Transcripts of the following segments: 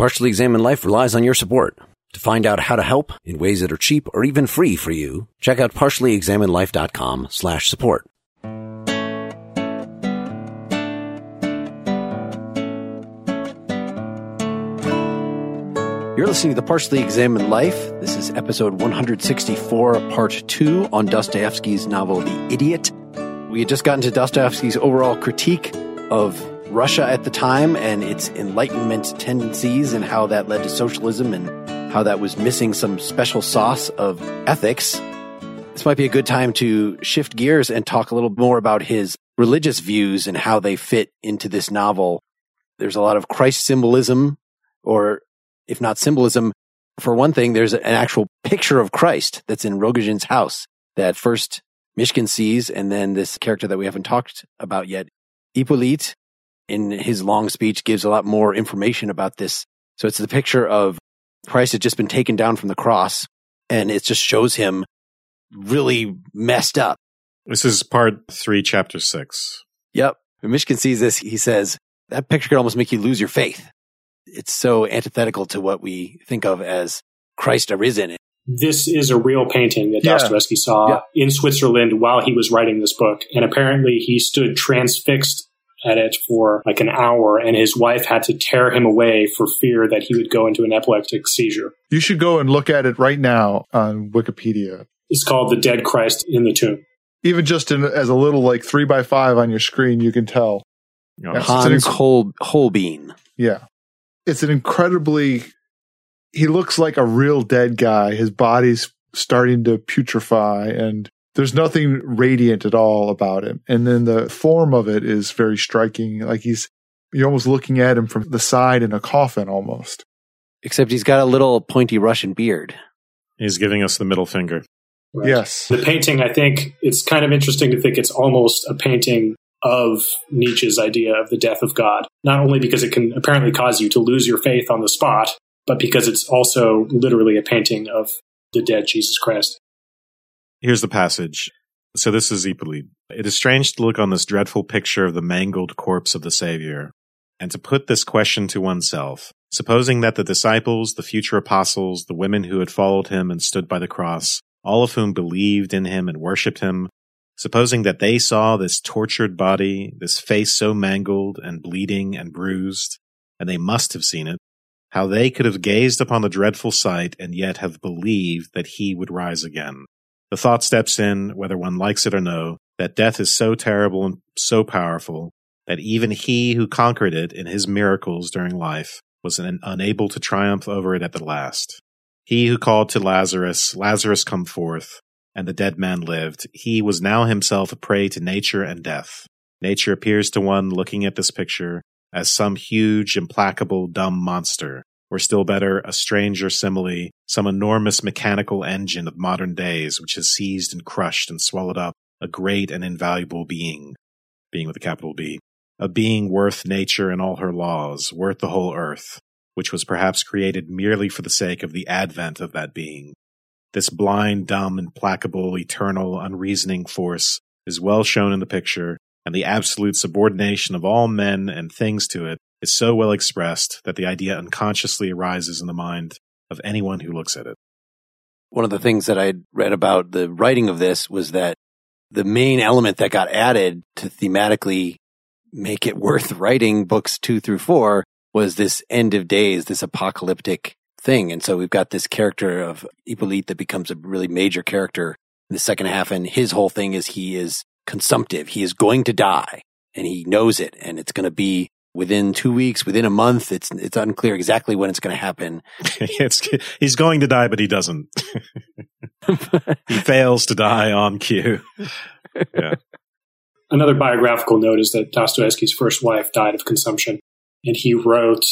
Partially Examined Life relies on your support. To find out how to help in ways that are cheap or even free for you, check out partiallyexaminedlife.com slash support. You're listening to the Partially Examined Life. This is episode 164, part two on Dostoevsky's novel The Idiot. We had just gotten to Dostoevsky's overall critique of Russia at the time and its Enlightenment tendencies and how that led to socialism and how that was missing some special sauce of ethics. This might be a good time to shift gears and talk a little more about his religious views and how they fit into this novel. There's a lot of Christ symbolism, or if not symbolism, for one thing, there's an actual picture of Christ that's in Rogojin's house that first Mishkin sees, and then this character that we haven't talked about yet, Hippolyte, in his long speech gives a lot more information about this. So it's the picture of Christ had just been taken down from the cross and it just shows him really messed up. This is part three, chapter six. Yep. When Mishkin sees this, he says, that picture could almost make you lose your faith. It's so antithetical to what we think of as Christ arisen. This is a real painting that Dostoevsky saw yeah. in Switzerland while he was writing this book. And apparently he stood transfixed at it for like an hour, and his wife had to tear him away for fear that he would go into an epileptic seizure. You should go and look at it right now on Wikipedia. It's called The Dead Christ in the Tomb. Even just in, as a little like three by five on your screen, you can tell. You know, Hans inc- Hol- Holbein. Yeah. It's an incredibly, he looks like a real dead guy. His body's starting to putrefy and there's nothing radiant at all about him. And then the form of it is very striking. Like he's, you're almost looking at him from the side in a coffin almost. Except he's got a little pointy Russian beard. He's giving us the middle finger. Right. Yes. The painting, I think it's kind of interesting to think it's almost a painting of Nietzsche's idea of the death of God. Not only because it can apparently cause you to lose your faith on the spot, but because it's also literally a painting of the dead Jesus Christ. Here's the passage. So this is Hippolyte. It is strange to look on this dreadful picture of the mangled corpse of the Savior, and to put this question to oneself. Supposing that the disciples, the future apostles, the women who had followed him and stood by the cross, all of whom believed in him and worshipped him, supposing that they saw this tortured body, this face so mangled and bleeding and bruised, and they must have seen it, how they could have gazed upon the dreadful sight and yet have believed that he would rise again. The thought steps in, whether one likes it or no, that death is so terrible and so powerful that even he who conquered it in his miracles during life was an, unable to triumph over it at the last. He who called to Lazarus, Lazarus come forth, and the dead man lived, he was now himself a prey to nature and death. Nature appears to one looking at this picture as some huge, implacable, dumb monster, or still better, a stranger simile, some enormous mechanical engine of modern days which has seized and crushed and swallowed up a great and invaluable being, being with a capital B, a being worth nature and all her laws, worth the whole earth, which was perhaps created merely for the sake of the advent of that being. This blind, dumb, implacable, eternal, unreasoning force is well shown in the picture, and the absolute subordination of all men and things to it is so well expressed that the idea unconsciously arises in the mind of anyone who looks at it. One of the things that I read about the writing of this was that the main element that got added to thematically make it worth writing books two through four was this end of days, this apocalyptic thing. And so we've got this character of Hippolyte that becomes a really major character in the second half. And his whole thing is he is consumptive. He is going to die and he knows it. And it's going to be within two weeks, within a month. It's it's unclear exactly when it's going to happen. it's, he's going to die, but he doesn't. he fails to die on cue. Yeah. Another biographical note is that Dostoevsky's first wife died of consumption, and he wrote,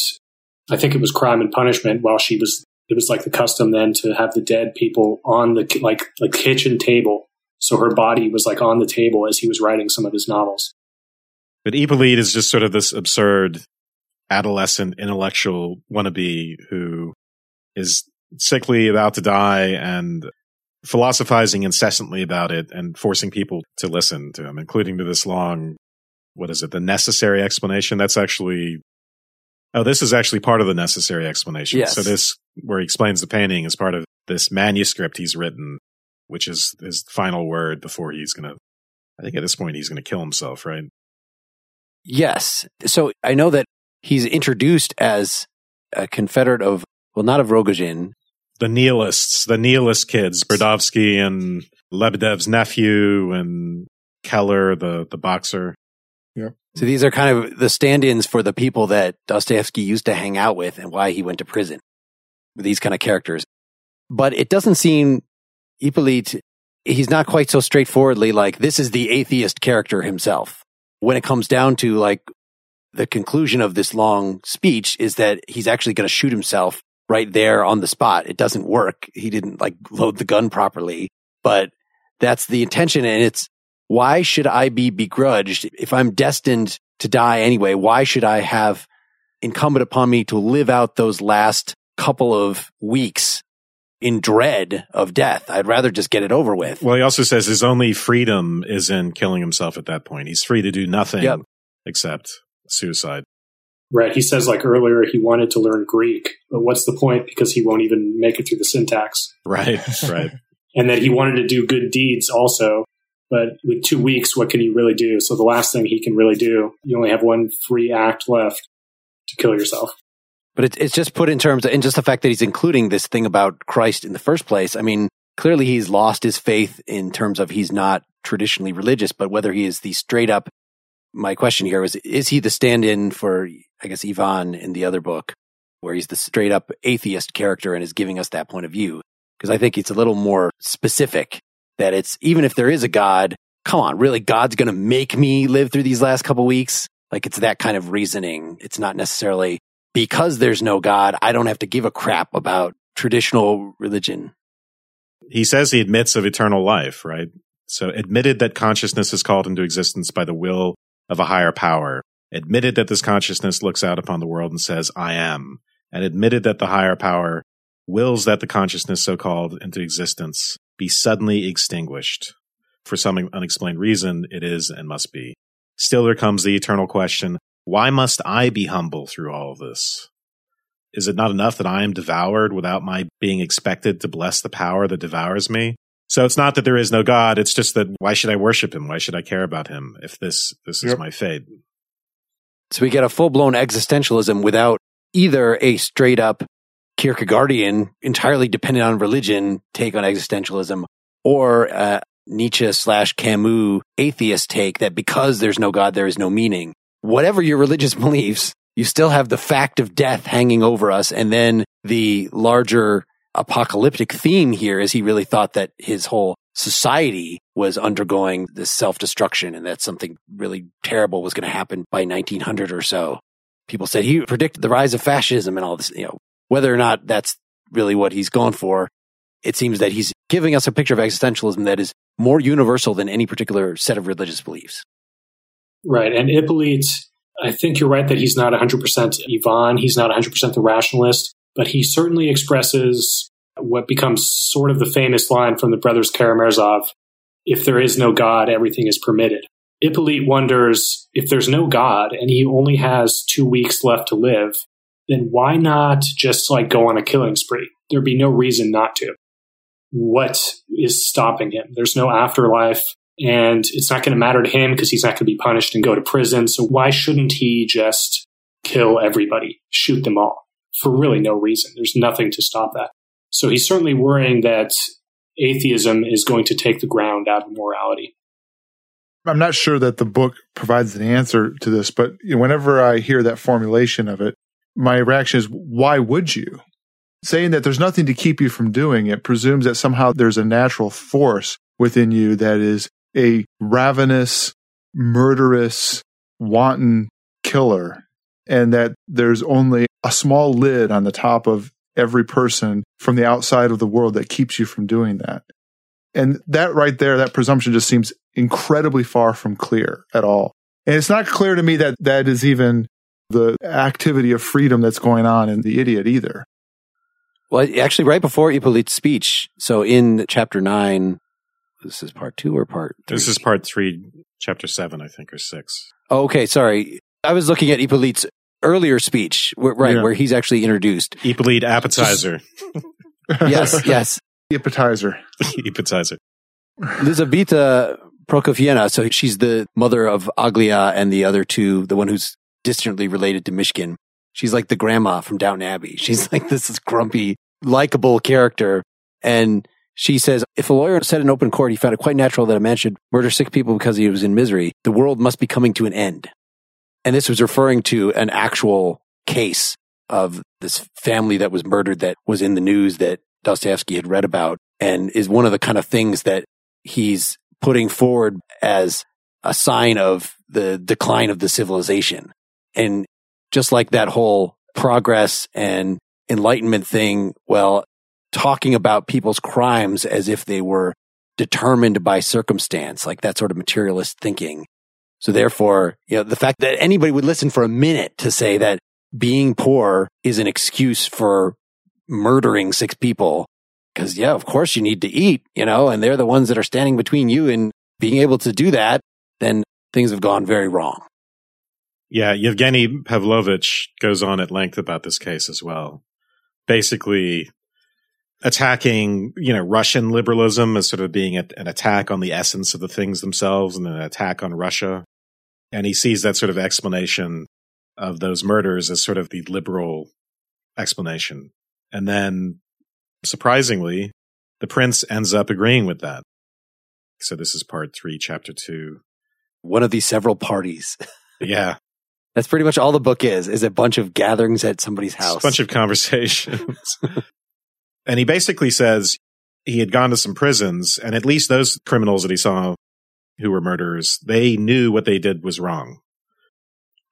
I think it was Crime and Punishment, while she was. It was like the custom then to have the dead people on the like the kitchen table, so her body was like on the table as he was writing some of his novels. But Hippolyte is just sort of this absurd adolescent intellectual wannabe who is sickly about to die and philosophizing incessantly about it and forcing people to listen to him, including to this long, what is it, the necessary explanation? That's actually Oh, this is actually part of the necessary explanation. Yes. So this, where he explains the painting, is part of this manuscript he's written, which is his final word before he's going to. I think at this point he's going to kill himself, right? Yes. So I know that he's introduced as a confederate of, well, not of Rogojin. The nihilists, the nihilist kids, Brodowski and Lebedev's nephew and Keller, the the boxer. Yep. So these are kind of the stand-ins for the people that Dostoevsky used to hang out with and why he went to prison. These kind of characters. But it doesn't seem Hippolyte, he's not quite so straightforwardly like this is the atheist character himself. When it comes down to like the conclusion of this long speech is that he's actually going to shoot himself right there on the spot. It doesn't work. He didn't like load the gun properly, but that's the intention. And it's why should I be begrudged if I'm destined to die anyway? Why should I have incumbent upon me to live out those last couple of weeks in dread of death? I'd rather just get it over with. Well, he also says his only freedom is in killing himself at that point. He's free to do nothing Yep. except suicide. Right. He says like earlier he wanted to learn Greek, but what's the point because he won't even make it through the syntax. Right, right. And that he wanted to do good deeds also, but with two weeks, what can you really do? So the last thing he can really do, you only have one free act left to kill yourself. But it's it's just put in terms of, and just the fact that he's including this thing about Christ in the first place. I mean, clearly he's lost his faith in terms of he's not traditionally religious, but whether he is the straight up, my question here was, is he the stand in for, I guess, Ivan in the other book, where he's the straight up atheist character and is giving us that point of view? Because I think it's a little more specific that it's, even if there is a God, come on, really, God's going to make me live through these last couple weeks? Like it's that kind of reasoning. It's not necessarily because there's no God, I don't have to give a crap about traditional religion. He says he admits of eternal life, right? So admitted that consciousness is called into existence by the will of a higher power, admitted that this consciousness looks out upon the world and says, I am, and admitted that the higher power wills that the consciousness so called into existence be suddenly extinguished. For some unexplained reason, it is and must be. Still, there comes the eternal question why must I be humble through all of this? Is it not enough that I am devoured without my being expected to bless the power that devours me? So it's not that there is no God. It's just that why should I worship him? Why should I care about him if this, this is my fate? So we get a full blown existentialism without either a straight up Kierkegaardian, entirely dependent on religion take on existentialism or a Nietzsche slash Camus atheist take that because there's no God, there is no meaning. Whatever your religious beliefs, you still have the fact of death hanging over us. And then the larger apocalyptic theme here is he really thought that his whole society was undergoing this self destruction and that something really terrible was going to happen by 1900 or so. People said he predicted the rise of fascism and all this, you know, whether or not that's really what he's going for. It seems that he's giving us a picture of existentialism that is more universal than any particular set of religious beliefs. Right. And Hippolyte, I think you're right that he's not 100% Ivan. He's not 100% the rationalist, but he certainly expresses what becomes sort of the famous line from the brothers Karamazov if there is no God, everything is permitted. Hippolyte wonders if there's no God and he only has two weeks left to live, then why not just like go on a killing spree? There'd be no reason not to. What is stopping him? There's no afterlife and it's not going to matter to him because he's not going to be punished and go to prison. So why shouldn't he just kill everybody, shoot them all for really no reason? There's nothing to stop that. So he's certainly worrying that atheism is going to take the ground out of morality. I'm not sure that the book provides an answer to this, but whenever I hear that formulation of it, my reaction is, why would you? Saying that there's nothing to keep you from doing it presumes that somehow there's a natural force within you that is a ravenous, murderous, wanton killer, and that there's only a small lid on the top of every person from the outside of the world that keeps you from doing that. And that right there, that presumption just seems incredibly far from clear at all. And it's not clear to me that that is even the activity of freedom that's going on in the idiot either. Well, actually, right before Hippolyte's speech, so in chapter nine, this is part two or part three? This is part three, chapter seven, I think, or six. Oh, okay, sorry. I was looking at Hippolyte's earlier speech, where, right, Yeah. where he's actually introduced. Ippolit appetizer. Yes, yes. Appetizer. appetizer. Lizaveta Prokofievna, so she's the mother of Aglaya and the other two, the one who's distantly related to Mishkin. She's like the grandma from Downton Abbey. She's like this is grumpy, likable character. And she says, if a lawyer said in open court he found it quite natural that a man should murder six people because he was in misery, the world must be coming to an end. And this was referring to an actual case of this family that was murdered that was in the news that Dostoevsky had read about and is one of the kind of things that he's putting forward as a sign of the decline of the civilization. And just like that whole progress and enlightenment thing, well, talking about people's crimes as if they were determined by circumstance, like that sort of materialist thinking. So therefore, you know, the fact that anybody would listen for a minute to say that being poor is an excuse for murdering six people. Cause yeah, of course you need to eat, you know, and they're the ones that are standing between you and being able to do that. Then things have gone very wrong. Yeah, Yevgeny Pavlovich goes on at length about this case as well. Basically attacking, you know, Russian liberalism as sort of being a, an attack on the essence of the things themselves and an attack on Russia. And he sees that sort of explanation of those murders as sort of the liberal explanation. And then surprisingly, the prince ends up agreeing with that. So this is part three, chapter two. One of these several parties. Yeah. That's pretty much all the book is, is a bunch of gatherings at somebody's It's house. a bunch of conversations. and he basically says he had gone to some prisons, and at least those criminals that he saw who were murderers, they knew what they did was wrong.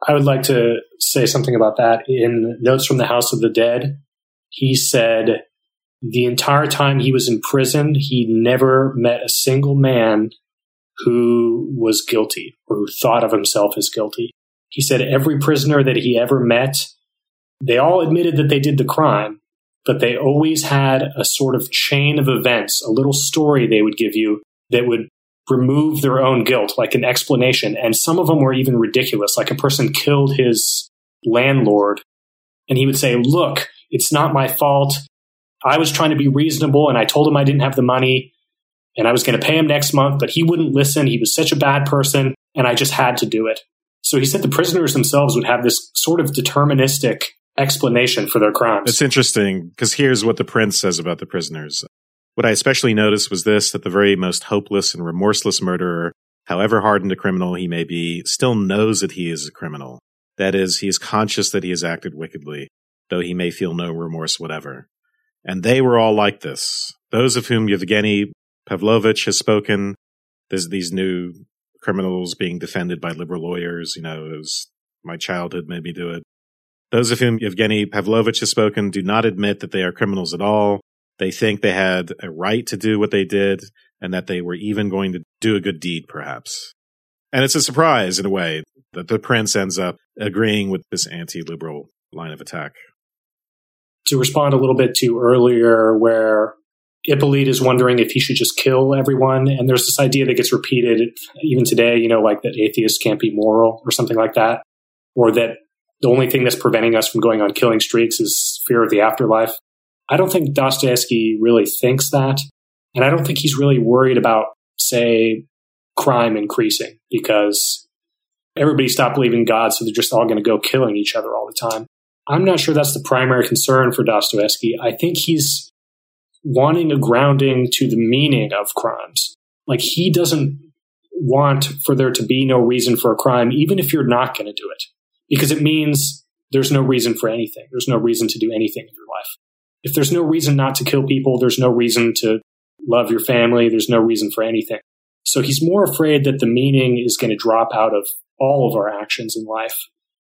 I would like to say something about that. In Notes from the House of the Dead, he said the entire time he was in prison, he never met a single man who was guilty or who thought of himself as guilty. He said every prisoner that he ever met, they all admitted that they did the crime, but they always had a sort of chain of events, a little story they would give you that would remove their own guilt, like an explanation. And some of them were even ridiculous. Like a person killed his landlord, and he would say, Look, it's not my fault. I was trying to be reasonable, and I told him I didn't have the money, and I was going to pay him next month, but he wouldn't listen. He was such a bad person, and I just had to do it. So he said the prisoners themselves would have this sort of deterministic explanation for their crimes. It's interesting because here's what the prince says about the prisoners. What I especially noticed was this that the very most hopeless and remorseless murderer, however hardened a criminal he may be, still knows that he is a criminal. That is, he is conscious that he has acted wickedly, though he may feel no remorse whatever. And they were all like this. Those of whom Yevgeny Pavlovich has spoken, there's these new criminals being defended by liberal lawyers, you know, it was my childhood made me do it. Those of whom Yevgeny Pavlovich has spoken do not admit that they are criminals at all. They think they had a right to do what they did and that they were even going to do a good deed, perhaps. And it's a surprise in a way that the prince ends up agreeing with this anti liberal line of attack. to respond a little bit to earlier, where Ippolit is wondering if he should just kill everyone. And there's this idea that gets repeated even today, you know, like that atheists can't be moral or something like that, or that the only thing that's preventing us from going on killing streaks is fear of the afterlife. I don't think Dostoevsky really thinks that. And I don't think he's really worried about, say, crime increasing because everybody stopped believing God, so they're just all going to go killing each other all the time. I'm not sure that's the primary concern for Dostoevsky. I think he's wanting a grounding to the meaning of crimes. Like he doesn't want for there to be no reason for a crime, even if you're not going to do it, because it means there's no reason for anything. There's no reason to do anything in your life. If there's no reason not to kill people, there's no reason to love your family. There's no reason for anything. So he's more afraid that the meaning is going to drop out of all of our actions in life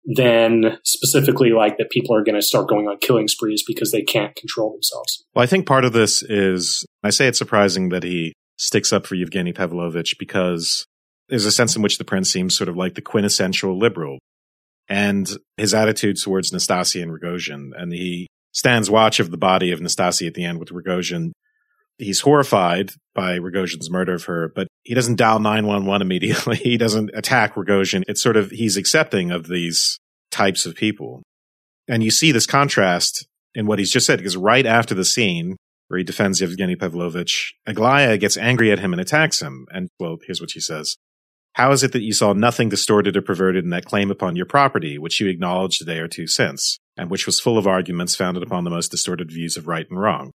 than specifically like that people are going to start going on killing sprees because they can't control themselves. Well, I think part of this is I say it's surprising that he sticks up for Yevgeny Pavlovich because there's a sense in which the prince seems sort of like the quintessential liberal. And his attitude towards Nastasia and Rogozhin, and he stands watch of the body of Nastasia at the end with Rogozhin. He's horrified by Rogozhin's murder of her, but he doesn't dial 911 immediately. he doesn't attack Rogozhin. It's sort of, he's accepting of these types of people. And you see this contrast in what he's just said, because right after the scene where he defends Yevgeny Pavlovich, Aglaya gets angry at him and attacks him. And well, here's what she says. How is it that you saw nothing distorted or perverted in that claim upon your property, which you acknowledged a day or two since, and which was full of arguments founded upon the most distorted views of right and wrong?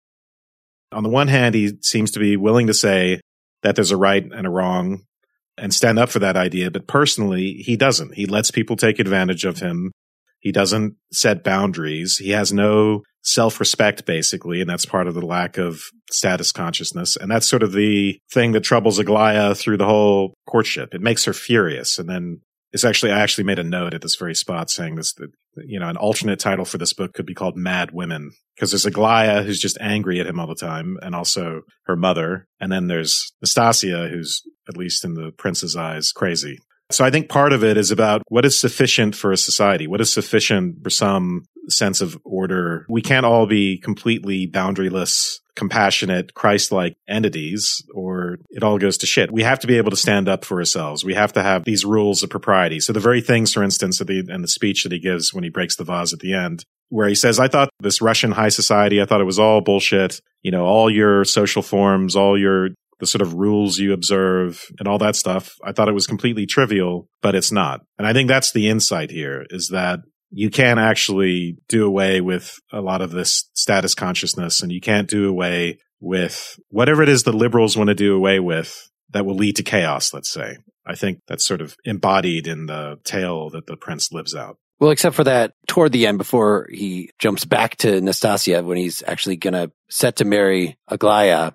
On the one hand, he seems to be willing to say that there's a right and a wrong and stand up for that idea, but personally, he doesn't. He lets people take advantage of him. He doesn't set boundaries. He has no self respect, basically. And that's part of the lack of status consciousness. And that's sort of the thing that troubles Aglaya through the whole courtship. It makes her furious. And then it's actually, I actually made a note at this very spot saying this, that, you know, an alternate title for this book could be called Mad Women because there's Aglaya who's just angry at him all the time and also her mother. And then there's Nastasia who's, at least in the prince's eyes, crazy. So I think part of it is about what is sufficient for a society, what is sufficient for some sense of order. We can't all be completely boundaryless, compassionate, Christ-like entities or it all goes to shit. We have to be able to stand up for ourselves. We have to have these rules of propriety. So the very things, for instance, at the, and the speech that he gives when he breaks the vase at the end, where he says, I thought this Russian high society, I thought it was all bullshit. You know, all your social forms, all your the sort of rules you observe and all that stuff. I thought it was completely trivial, but it's not. And I think that's the insight here is that you can't actually do away with a lot of this status consciousness and you can't do away with whatever it is the liberals want to do away with that will lead to chaos, let's say. I think that's sort of embodied in the tale that the prince lives out. Well, except for that toward the end before he jumps back to Nastasia when he's actually going to set to marry Aglaya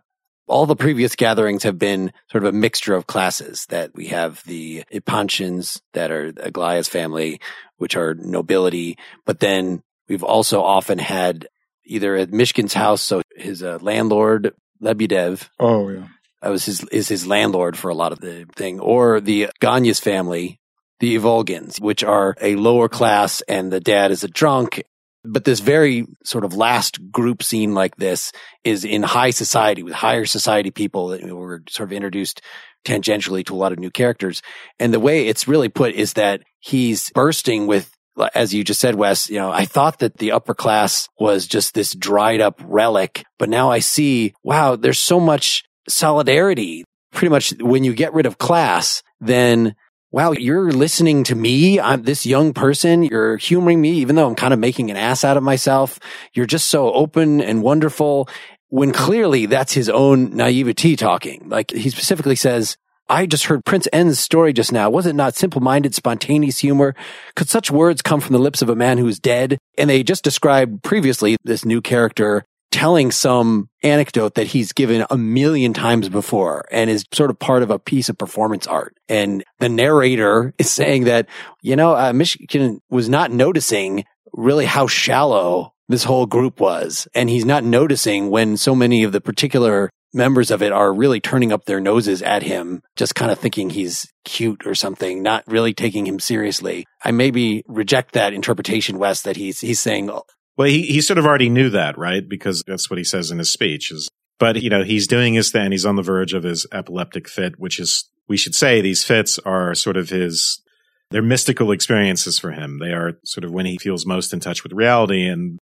all the previous gatherings have been sort of a mixture of classes that we have the Epanchins that are Aglaya's family, which are nobility. But then we've also often had either at Mishkin's house, so his uh, landlord, Lebedev. Oh, yeah. That was his, is his landlord for a lot of the thing, or the Ganya's family, the Ivolgins, which are a lower class and the dad is a drunk but this very sort of last group scene like this is in high society with higher society people that were sort of introduced tangentially to a lot of new characters. And the way it's really put is that he's bursting with as you just said, Wes, you know, I thought that the upper class was just this dried up relic, but now I see, wow, there's so much solidarity. Pretty much when you get rid of class, then wow, you're listening to me. I'm this young person. You're humoring me, even though I'm kind of making an ass out of myself. You're just so open and wonderful when clearly that's his own naivety talking. Like he specifically says, I just heard Prince N's story just now. Was it not simple minded, spontaneous humor? Could such words come from the lips of a man who is dead? And they just described previously this new character telling some anecdote that he's given a million times before and is sort of part of a piece of performance art. And the narrator is saying that, you know, uh, Mishkin was not noticing really how shallow this whole group was. And he's not noticing when so many of the particular members of it are really turning up their noses at him, just kind of thinking he's cute or something, not really taking him seriously. I maybe reject that interpretation, Wes, that he's, he's saying, well, he, he sort of already knew that, right? Because that's what he says in his speech is, but you know, he's doing his thing. He's on the verge of his epileptic fit, which is, we should say these fits are sort of his, they're mystical experiences for him. They are sort of when he feels most in touch with reality. And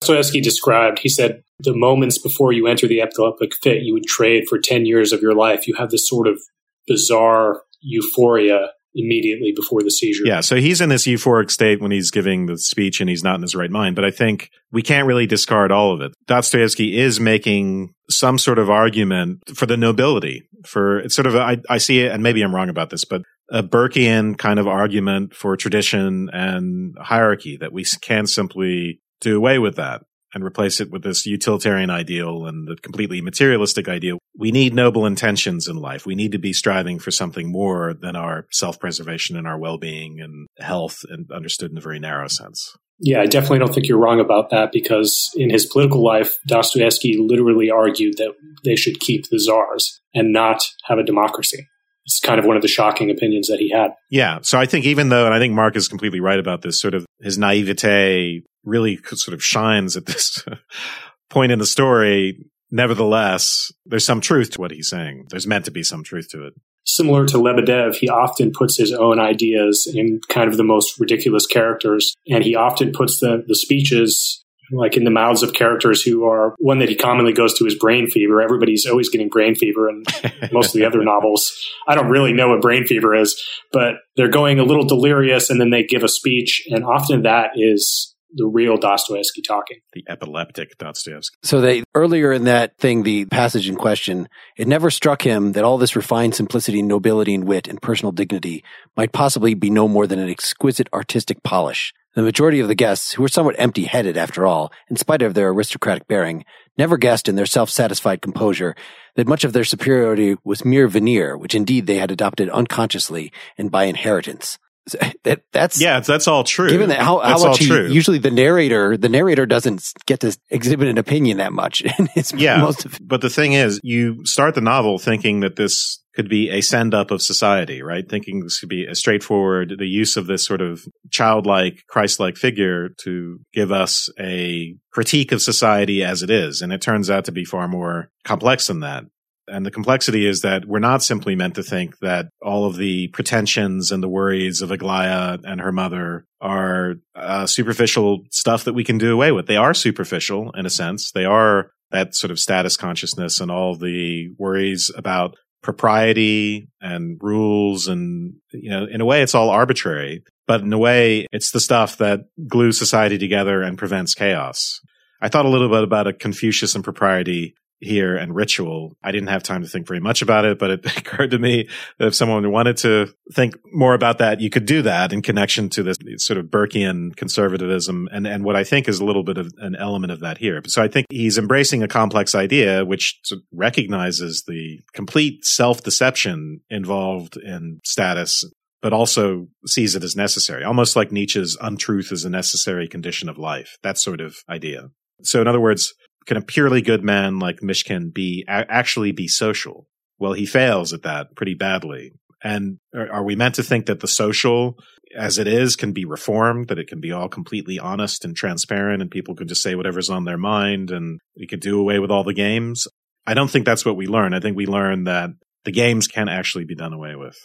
Dostoevsky described, he said, the moments before you enter the epileptic fit, you would trade for 10 years of your life. You have this sort of bizarre euphoria immediately before the seizure. Yeah, so he's in this euphoric state when he's giving the speech and he's not in his right mind. But I think we can't really discard all of it. Dostoevsky is making some sort of argument for the nobility, for it's sort of, a, I, I see it, and maybe I'm wrong about this, but a Burkean kind of argument for tradition and hierarchy that we can simply do away with that and replace it with this utilitarian ideal and the completely materialistic ideal. We need noble intentions in life. We need to be striving for something more than our self-preservation and our well-being and health and understood in a very narrow sense. Yeah, I definitely don't think you're wrong about that because in his political life, Dostoevsky literally argued that they should keep the czars and not have a democracy. It's kind of one of the shocking opinions that he had. Yeah. So I think even though, and I think Mark is completely right about this, sort of his naivete really sort of shines at this point in the story. Nevertheless, there's some truth to what he's saying. There's meant to be some truth to it. similar to Lebedev, he often puts his own ideas in kind of the most ridiculous characters. And he often puts the, the speeches like in the mouths of characters who are one that he commonly goes to is brain fever. Everybody's always getting brain fever in most of the other novels. I don't really know what brain fever is, but they're going a little delirious and then they give a speech. And often that is the real Dostoevsky talking. The epileptic Dostoevsky. So they earlier in that thing, the passage in question, it never struck him that all this refined simplicity, nobility, and wit and personal dignity might possibly be no more than an exquisite artistic polish. The majority of the guests, who were somewhat empty headed after all, in spite of their aristocratic bearing, never guessed in their self satisfied composure that much of their superiority was mere veneer, which indeed they had adopted unconsciously and by inheritance. that that's yeah, that's all true. Given that how, how much he, usually the narrator the narrator doesn't get to exhibit an opinion that much. yeah, most of, but the thing is, you start the novel thinking that this could be a send up of society, right? Thinking this could be a straightforward the use of this sort of childlike, Christ-like figure to give us a critique of society as it is, and it turns out to be far more complex than that. And the complexity is that we're not simply meant to think that all of the pretensions and the worries of Aglaya and her mother are uh, superficial stuff that we can do away with. They are superficial in a sense. They are that sort of status consciousness and all the worries about propriety and rules. And, you know, in a way, it's all arbitrary, but in a way, it's the stuff that glues society together and prevents chaos. I thought a little bit about a Confucius and propriety here and ritual. I didn't have time to think very much about it, but it occurred to me that if someone wanted to think more about that, you could do that in connection to this sort of Burkean conservatism and, and what I think is a little bit of an element of that here. So I think he's embracing a complex idea which recognizes the complete self-deception involved in status but also sees it as necessary, almost like Nietzsche's untruth is a necessary condition of life, that sort of idea. So in other words, can a purely good man like Mishkin be a- actually be social? Well, he fails at that pretty badly. And are, are we meant to think that the social as it is can be reformed, that it can be all completely honest and transparent and people can just say whatever's on their mind and we could do away with all the games? I don't think that's what we learn. I think we learn that the games can actually be done away with.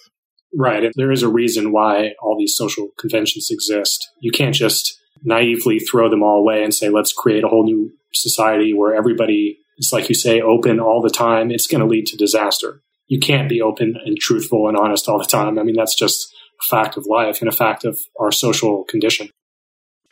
Right. There is a reason why all these social conventions exist. You can't just naively throw them all away and say, let's create a whole new society where everybody is, like you say, open all the time, it's going to lead to disaster. You can't be open and truthful and honest all the time. I mean, that's just a fact of life and a fact of our social condition.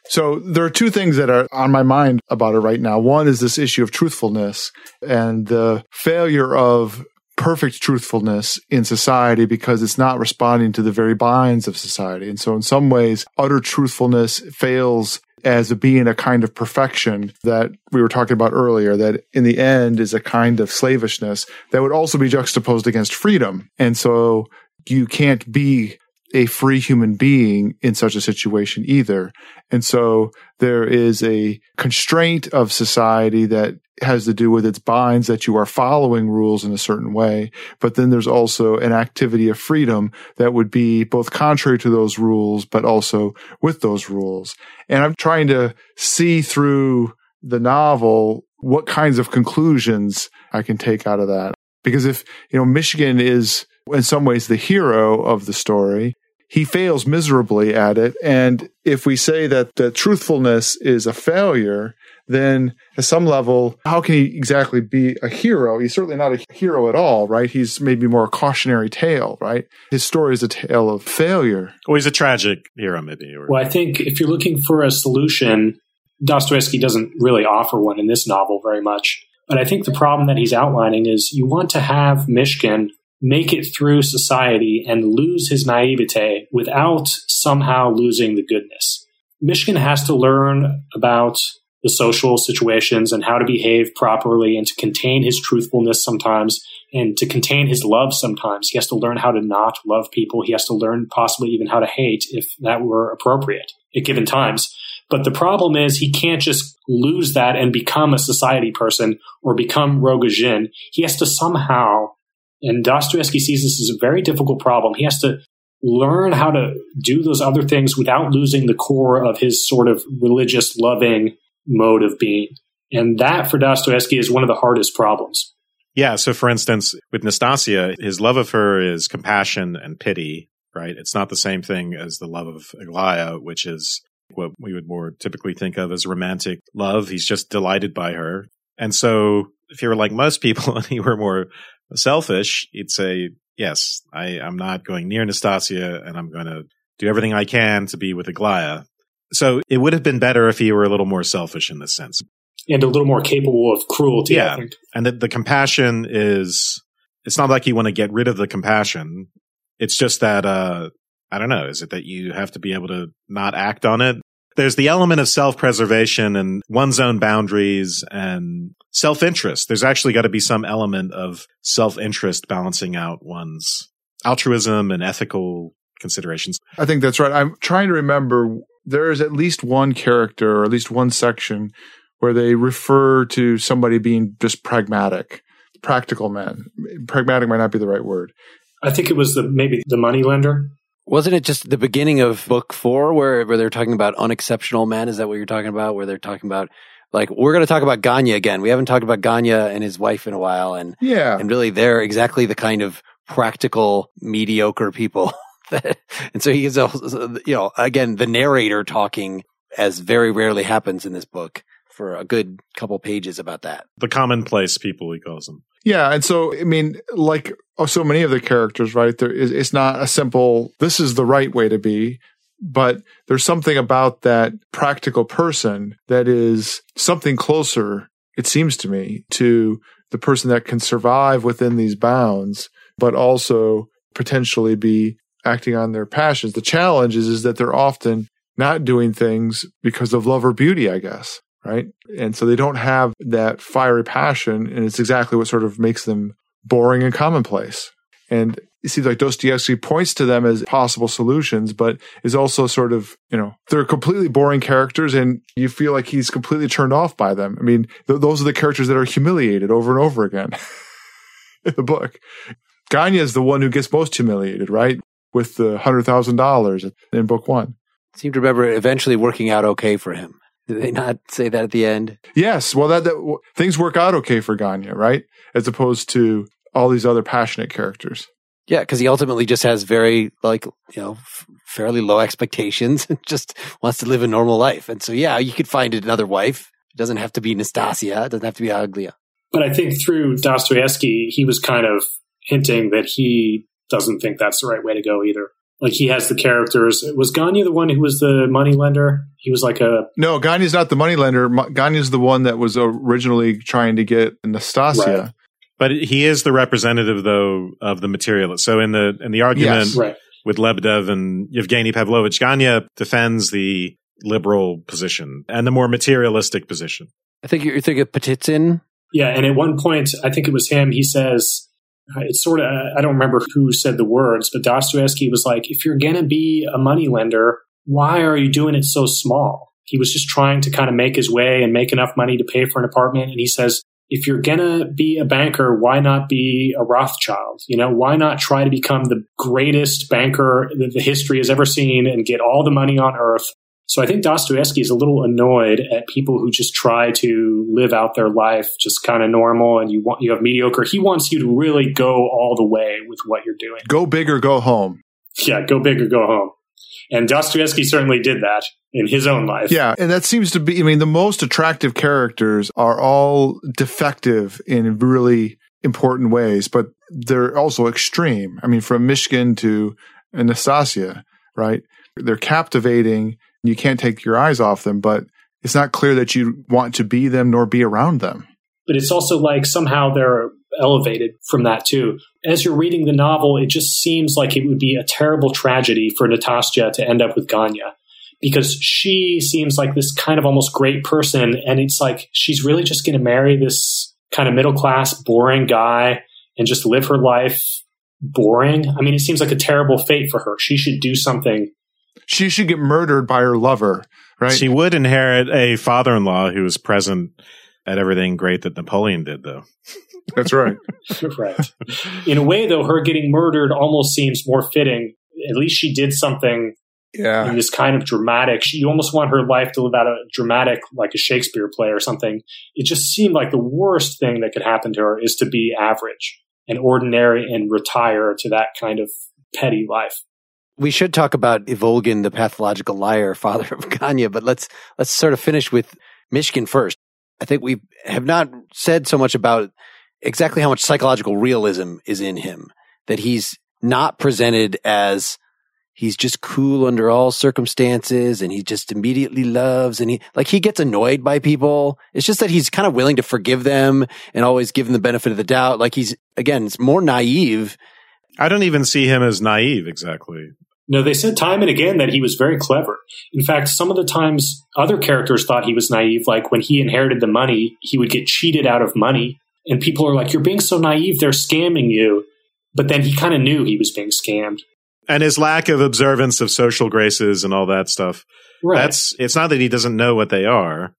So there are two things that are on my mind about it right now. One is this issue of truthfulness and the failure of perfect truthfulness in society because it's not responding to the very binds of society. And so in some ways, utter truthfulness fails as being a kind of perfection that we were talking about earlier, that in the end is a kind of slavishness that would also be juxtaposed against freedom. And so you can't be a free human being in such a situation either. And so there is a constraint of society that has to do with its binds that you are following rules in a certain way. But then there's also an activity of freedom that would be both contrary to those rules, but also with those rules. And I'm trying to see through the novel what kinds of conclusions I can take out of that. Because if, you know, Mishkin is in some ways the hero of the story, he fails miserably at it. And if we say that the truthfulness is a failure, then at some level, how can he exactly be a hero? He's certainly not a hero at all, right? He's maybe more a cautionary tale, right? His story is a tale of failure. Or he's a tragic hero, maybe. Or... Well, I think if you're looking for a solution, Dostoevsky doesn't really offer one in this novel very much. But I think the problem that he's outlining is you want to have Mishkin make it through society and lose his naivete without somehow losing the goodness. Mishkin has to learn about the social situations and how to behave properly and to contain his truthfulness sometimes and to contain his love sometimes. He has to learn how to not love people. He has to learn possibly even how to hate if that were appropriate at given times. But the problem is he can't just lose that and become a society person or become Rogojin. He has to somehow, and Dostoevsky sees this as a very difficult problem. He has to learn how to do those other things without losing the core of his sort of religious loving mode of being. And that for Dostoevsky is one of the hardest problems. Yeah. So, for instance, with Nastasia, his love of her is compassion and pity, right? It's not the same thing as the love of Aglaya, which is what we would more typically think of as romantic love. He's just delighted by her. And so, if you were like most people and you were more selfish, you'd say, yes, I, I'm not going near Nastasia and I'm going to do everything I can to be with Aglaya. So it would have been better if he were a little more selfish in this sense and a little more capable of cruelty. Yeah, and the, the compassion is it's not like you want to get rid of the compassion. It's just that uh I don't know. Is it that you have to be able to not act on it? There's the element of self preservation and one's own boundaries and self interest. There's actually got to be some element of self interest balancing out one's altruism and ethical considerations. I think that's right. I'm trying to remember. There is at least one character, or at least one section where they refer to somebody being just pragmatic, practical man. Pragmatic might not be the right word. I think it was the maybe the money lender. Wasn't it just the beginning of book four where, where they're talking about unexceptional men? Is that what you're talking about? Where they're talking about like we're going to talk about Ganya again. We haven't talked about Ganya and his wife in a while, and yeah, and really they're exactly the kind of practical mediocre people. That, and so he is, also, you know, again the narrator talking as very rarely happens in this book for a good couple pages about that. The commonplace people, he calls them. Yeah, and so I mean, like oh, so many of the characters, right? There is it's not a simple. This is the right way to be, but there's something about that practical person that is something closer. It seems to me to the person that can survive within these bounds, but also potentially be acting on their passions. The challenge is, is that they're often not doing things because of love or beauty, I guess right? And so they don't have that fiery passion, and it's exactly what sort of makes them boring and commonplace. And it seems like Dostoevsky points to them as possible solutions, but is also sort of, you know, they're completely boring characters and you feel like he's completely turned off by them. I mean, th- those are the characters that are humiliated over and over again in the book. Ganya is the one who gets most humiliated, right? With the $100,000 in book one. I seem to remember eventually working out okay for him. Did they not say that at the end? Yes. Well, that, that things work out okay for Ganya, right? As opposed to all these other passionate characters. Yeah, because he ultimately just has very like you know f- fairly low expectations and just wants to live a normal life. And so yeah, you could find another wife. It doesn't have to be Nastasia. It doesn't have to be Aglaya. But I think through Dostoevsky, he was kind of hinting that he doesn't think that's the right way to go either. Like he has the characters. Was Ganya the one who was the money lender? He was like a no. Ganya's not the money lender. Ganya's the one that was originally trying to get Nastasia. Right. But he is the representative, though, of the materialist. So in the in the argument yes, right. with Lebedev and Yevgeny Pavlovich, Ganya defends the liberal position and the more materialistic position. I think you're thinking of Petitsin. Yeah, and at one point, I think it was him. He says Uh, it's sort of I don't remember who said the words, but Dostoevsky was like, if you're gonna be a money lender, why are you doing it so small? He was just trying to kind of make his way and make enough money to pay for an apartment. And he says, if you're gonna be a banker, why not be a Rothschild? You know, why not try to become the greatest banker that the history has ever seen and get all the money on earth so I think Dostoevsky is a little annoyed at people who just try to live out their life just kind of normal and you want you have mediocre. He wants you to really go all the way with what you're doing. Go big or go home. Yeah, go big or go home. And Dostoevsky certainly did that in his own life. Yeah, and that seems to be I mean the most attractive characters are all defective in really important ways, but they're also extreme. I mean from Mishkin to Anastasia, right? They're captivating you can't take your eyes off them, but it's not clear that you want to be them nor be around them. But it's also like somehow they're elevated from that too. As you're reading the novel, it just seems like it would be a terrible tragedy for Natasha to end up with Ganya because she seems like this kind of almost great person. And it's like she's really just going to marry this kind of middle class, boring guy and just live her life boring. I mean, it seems like a terrible fate for her. She should do something she should get murdered by her lover, right? She would inherit a father in law who was present at everything great that Napoleon did, though. That's right. right. In a way, though, her getting murdered almost seems more fitting. At least she did something Yeah. And this kind of dramatic, she, you almost want her life to live out a dramatic, like a Shakespeare play or something. It just seemed like the worst thing that could happen to her is to be average and ordinary and retire to that kind of petty life. We should talk about Ivolgin, the pathological liar, father of Ganya, but let's let's sort of finish with Mishkin first. I think we have not said so much about exactly how much psychological realism is in him. That he's not presented as he's just cool under all circumstances and he just immediately loves and he like he gets annoyed by people. It's just that he's kind of willing to forgive them and always give them the benefit of the doubt. Like he's again, it's more naive. I don't even see him as naive exactly. No, they said time and again that he was very clever. In fact, some of the times other characters thought he was naive, like when he inherited the money, he would get cheated out of money. And people are like, You're being so naive, they're scamming you. But then he kind of knew he was being scammed. And his lack of observance of social graces and all that stuff. Right. That's it's not that he doesn't know what they are.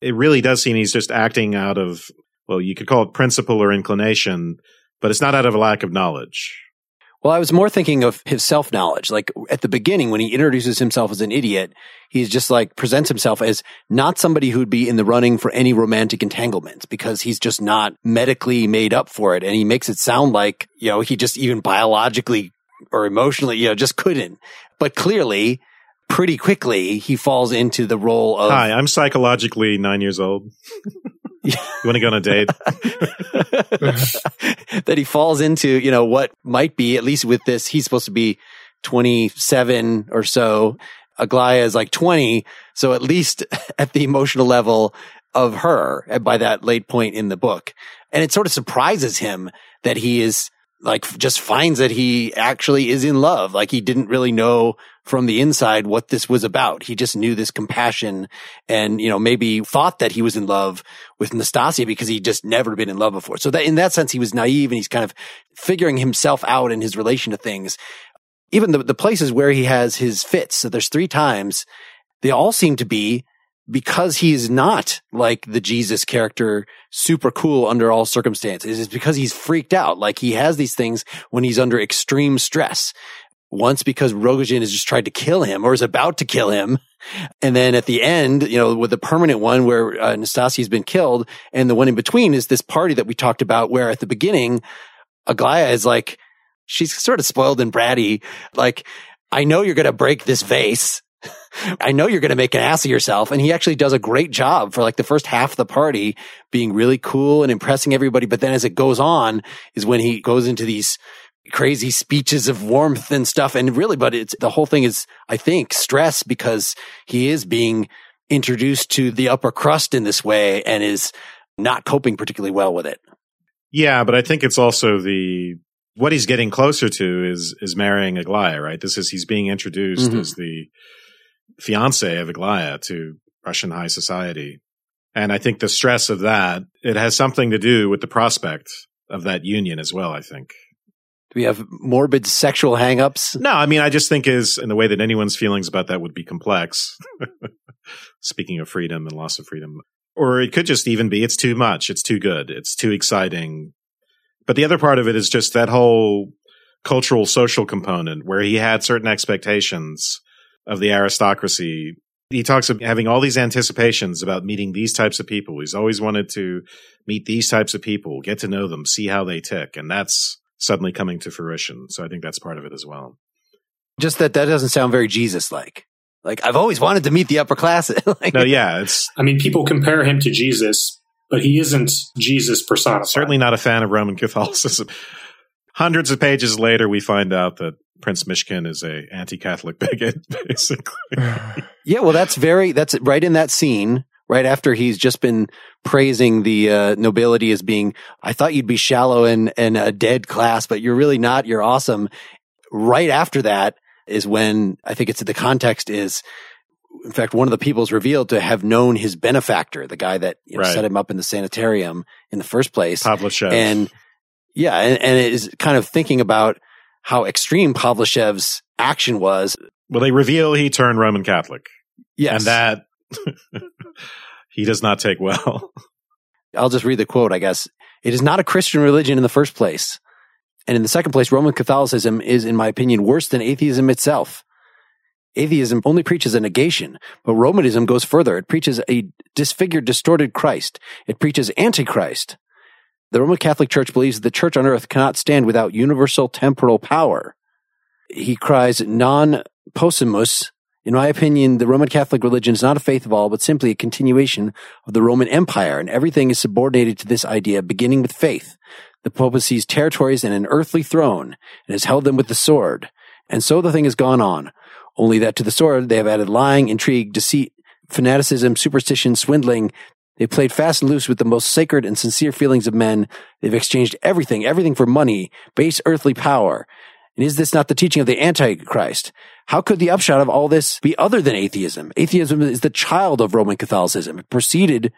It really does seem he's just acting out of well, you could call it principle or inclination, but it's not out of a lack of knowledge. Well, I was more thinking of his self knowledge. Like at the beginning, when he introduces himself as an idiot, he's just like presents himself as not somebody who'd be in the running for any romantic entanglements because he's just not medically made up for it. And he makes it sound like, you know, he just even biologically or emotionally, you know, just couldn't. But clearly, pretty quickly, he falls into the role of. Hi, I'm psychologically nine years old. you want to go on a date? that he falls into, you know, what might be, at least with this, he's supposed to be 27 or so. Aglaya is like 20. So at least at the emotional level of her by that late point in the book. And it sort of surprises him that he is like just finds that he actually is in love. Like he didn't really know from the inside what this was about. He just knew this compassion and, you know, maybe thought that he was in love with Nastasia because he'd just never been in love before. So that in that sense, he was naive and he's kind of figuring himself out in his relation to things. Even the, the places where he has his fits. So there's three times they all seem to be because he's not like the Jesus character, super cool under all circumstances. It's because he's freaked out. Like he has these things when he's under extreme stress. Once because Rogojin has just tried to kill him or is about to kill him. And then at the end, you know, with the permanent one where uh, Nastasia's been killed and the one in between is this party that we talked about where at the beginning, Aglaya is like, she's sort of spoiled and bratty. Like, I know you're going to break this vase. I know you're going to make an ass of yourself. And he actually does a great job for like the first half of the party being really cool and impressing everybody. But then as it goes on is when he goes into these crazy speeches of warmth and stuff. And really, but it's the whole thing is, I think, stress because he is being introduced to the upper crust in this way and is not coping particularly well with it. Yeah, but I think it's also the what he's getting closer to is is marrying Aglaya, right? This is he's being introduced Mhm. as the fiance of Aglaya to Russian high society. And I think the stress of that, it has something to do with the prospect of that union as well, I think. Do we have morbid sexual hangups? No, I mean, I just think is in the way that anyone's feelings about that would be complex. Speaking of freedom and loss of freedom. Or it could just even be it's too much. It's too good. It's too exciting. But the other part of it is just that whole cultural social component where he had certain expectations of the aristocracy. He talks of having all these anticipations about meeting these types of people. He's always wanted to meet these types of people, get to know them, see how they tick. And that's suddenly coming to fruition. So I think that's part of it as well. Just that that doesn't sound very Jesus like. Like I've always wanted to meet the upper class. like, No, yeah, it's I mean, people compare him to Jesus, but he isn't Jesus personified. certainly not a fan of Roman Catholicism. Hundreds of pages later, we find out that Prince Mishkin is a anti-Catholic bigot, basically. Yeah, well, that's very, that's right in that scene, right after he's just been praising the uh, nobility as being, I thought you'd be shallow and, and a dead class, but you're really not. You're awesome. Right after that is when I think it's the context is, in fact, one of the people's revealed to have known his benefactor, the guy that you know, Right. set him up in the sanitarium in the first place. Pavloshev. and yeah, and, and it is kind of thinking about how extreme Pavloshev's action was. well, they reveal he turned Roman Catholic, Yes. and that he does not take well. I'll just read the quote, I guess. It is not a Christian religion in the first place. And in the second place, Roman Catholicism is, in my opinion, worse than atheism itself. Atheism only preaches a negation, but Romanism goes further. It preaches a disfigured, distorted Christ. It preaches Antichrist. The Roman Catholic Church believes that the church on earth cannot stand without universal temporal power. He cries non possumus. In my opinion, the Roman Catholic religion is not a faith of all, but simply a continuation of the Roman Empire, and everything is subordinated to this idea, beginning with faith. The Pope sees territories and an earthly throne, and has held them with the sword. And so the thing has gone on. Only that to the sword they have added lying, intrigue, deceit, fanaticism, superstition, swindling. They've played fast and loose with the most sacred and sincere feelings of men. They've exchanged everything, everything for money, base earthly power. And is this not the teaching of the Antichrist? How could the upshot of all this be other than atheism? Atheism is the child of Roman Catholicism. It proceeded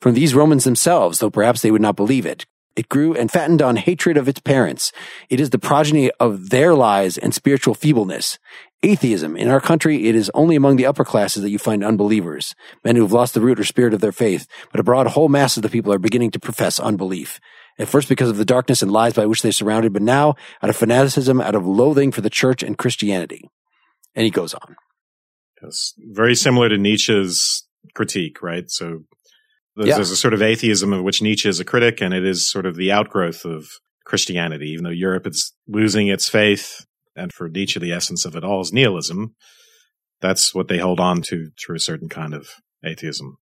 from these Romans themselves, though perhaps they would not believe it. It grew and fattened on hatred of its parents. It is the progeny of their lies and spiritual feebleness. Atheism. In our country, it is only among the upper classes that you find unbelievers, men who have lost the root or spirit of their faith, but a broad whole mass of the people are beginning to profess unbelief. At first because of the darkness and lies by which they're surrounded, but now out of fanaticism, out of loathing for the church and Christianity. And he goes on. Yes. Very similar to Nietzsche's critique, right? So there's, Yeah. there's a sort of atheism of which Nietzsche is a critic, and it is sort of the outgrowth of Christianity, even though Europe is losing its faith. And for Nietzsche, the essence of it all is nihilism. That's what they hold on to through a certain kind of atheism.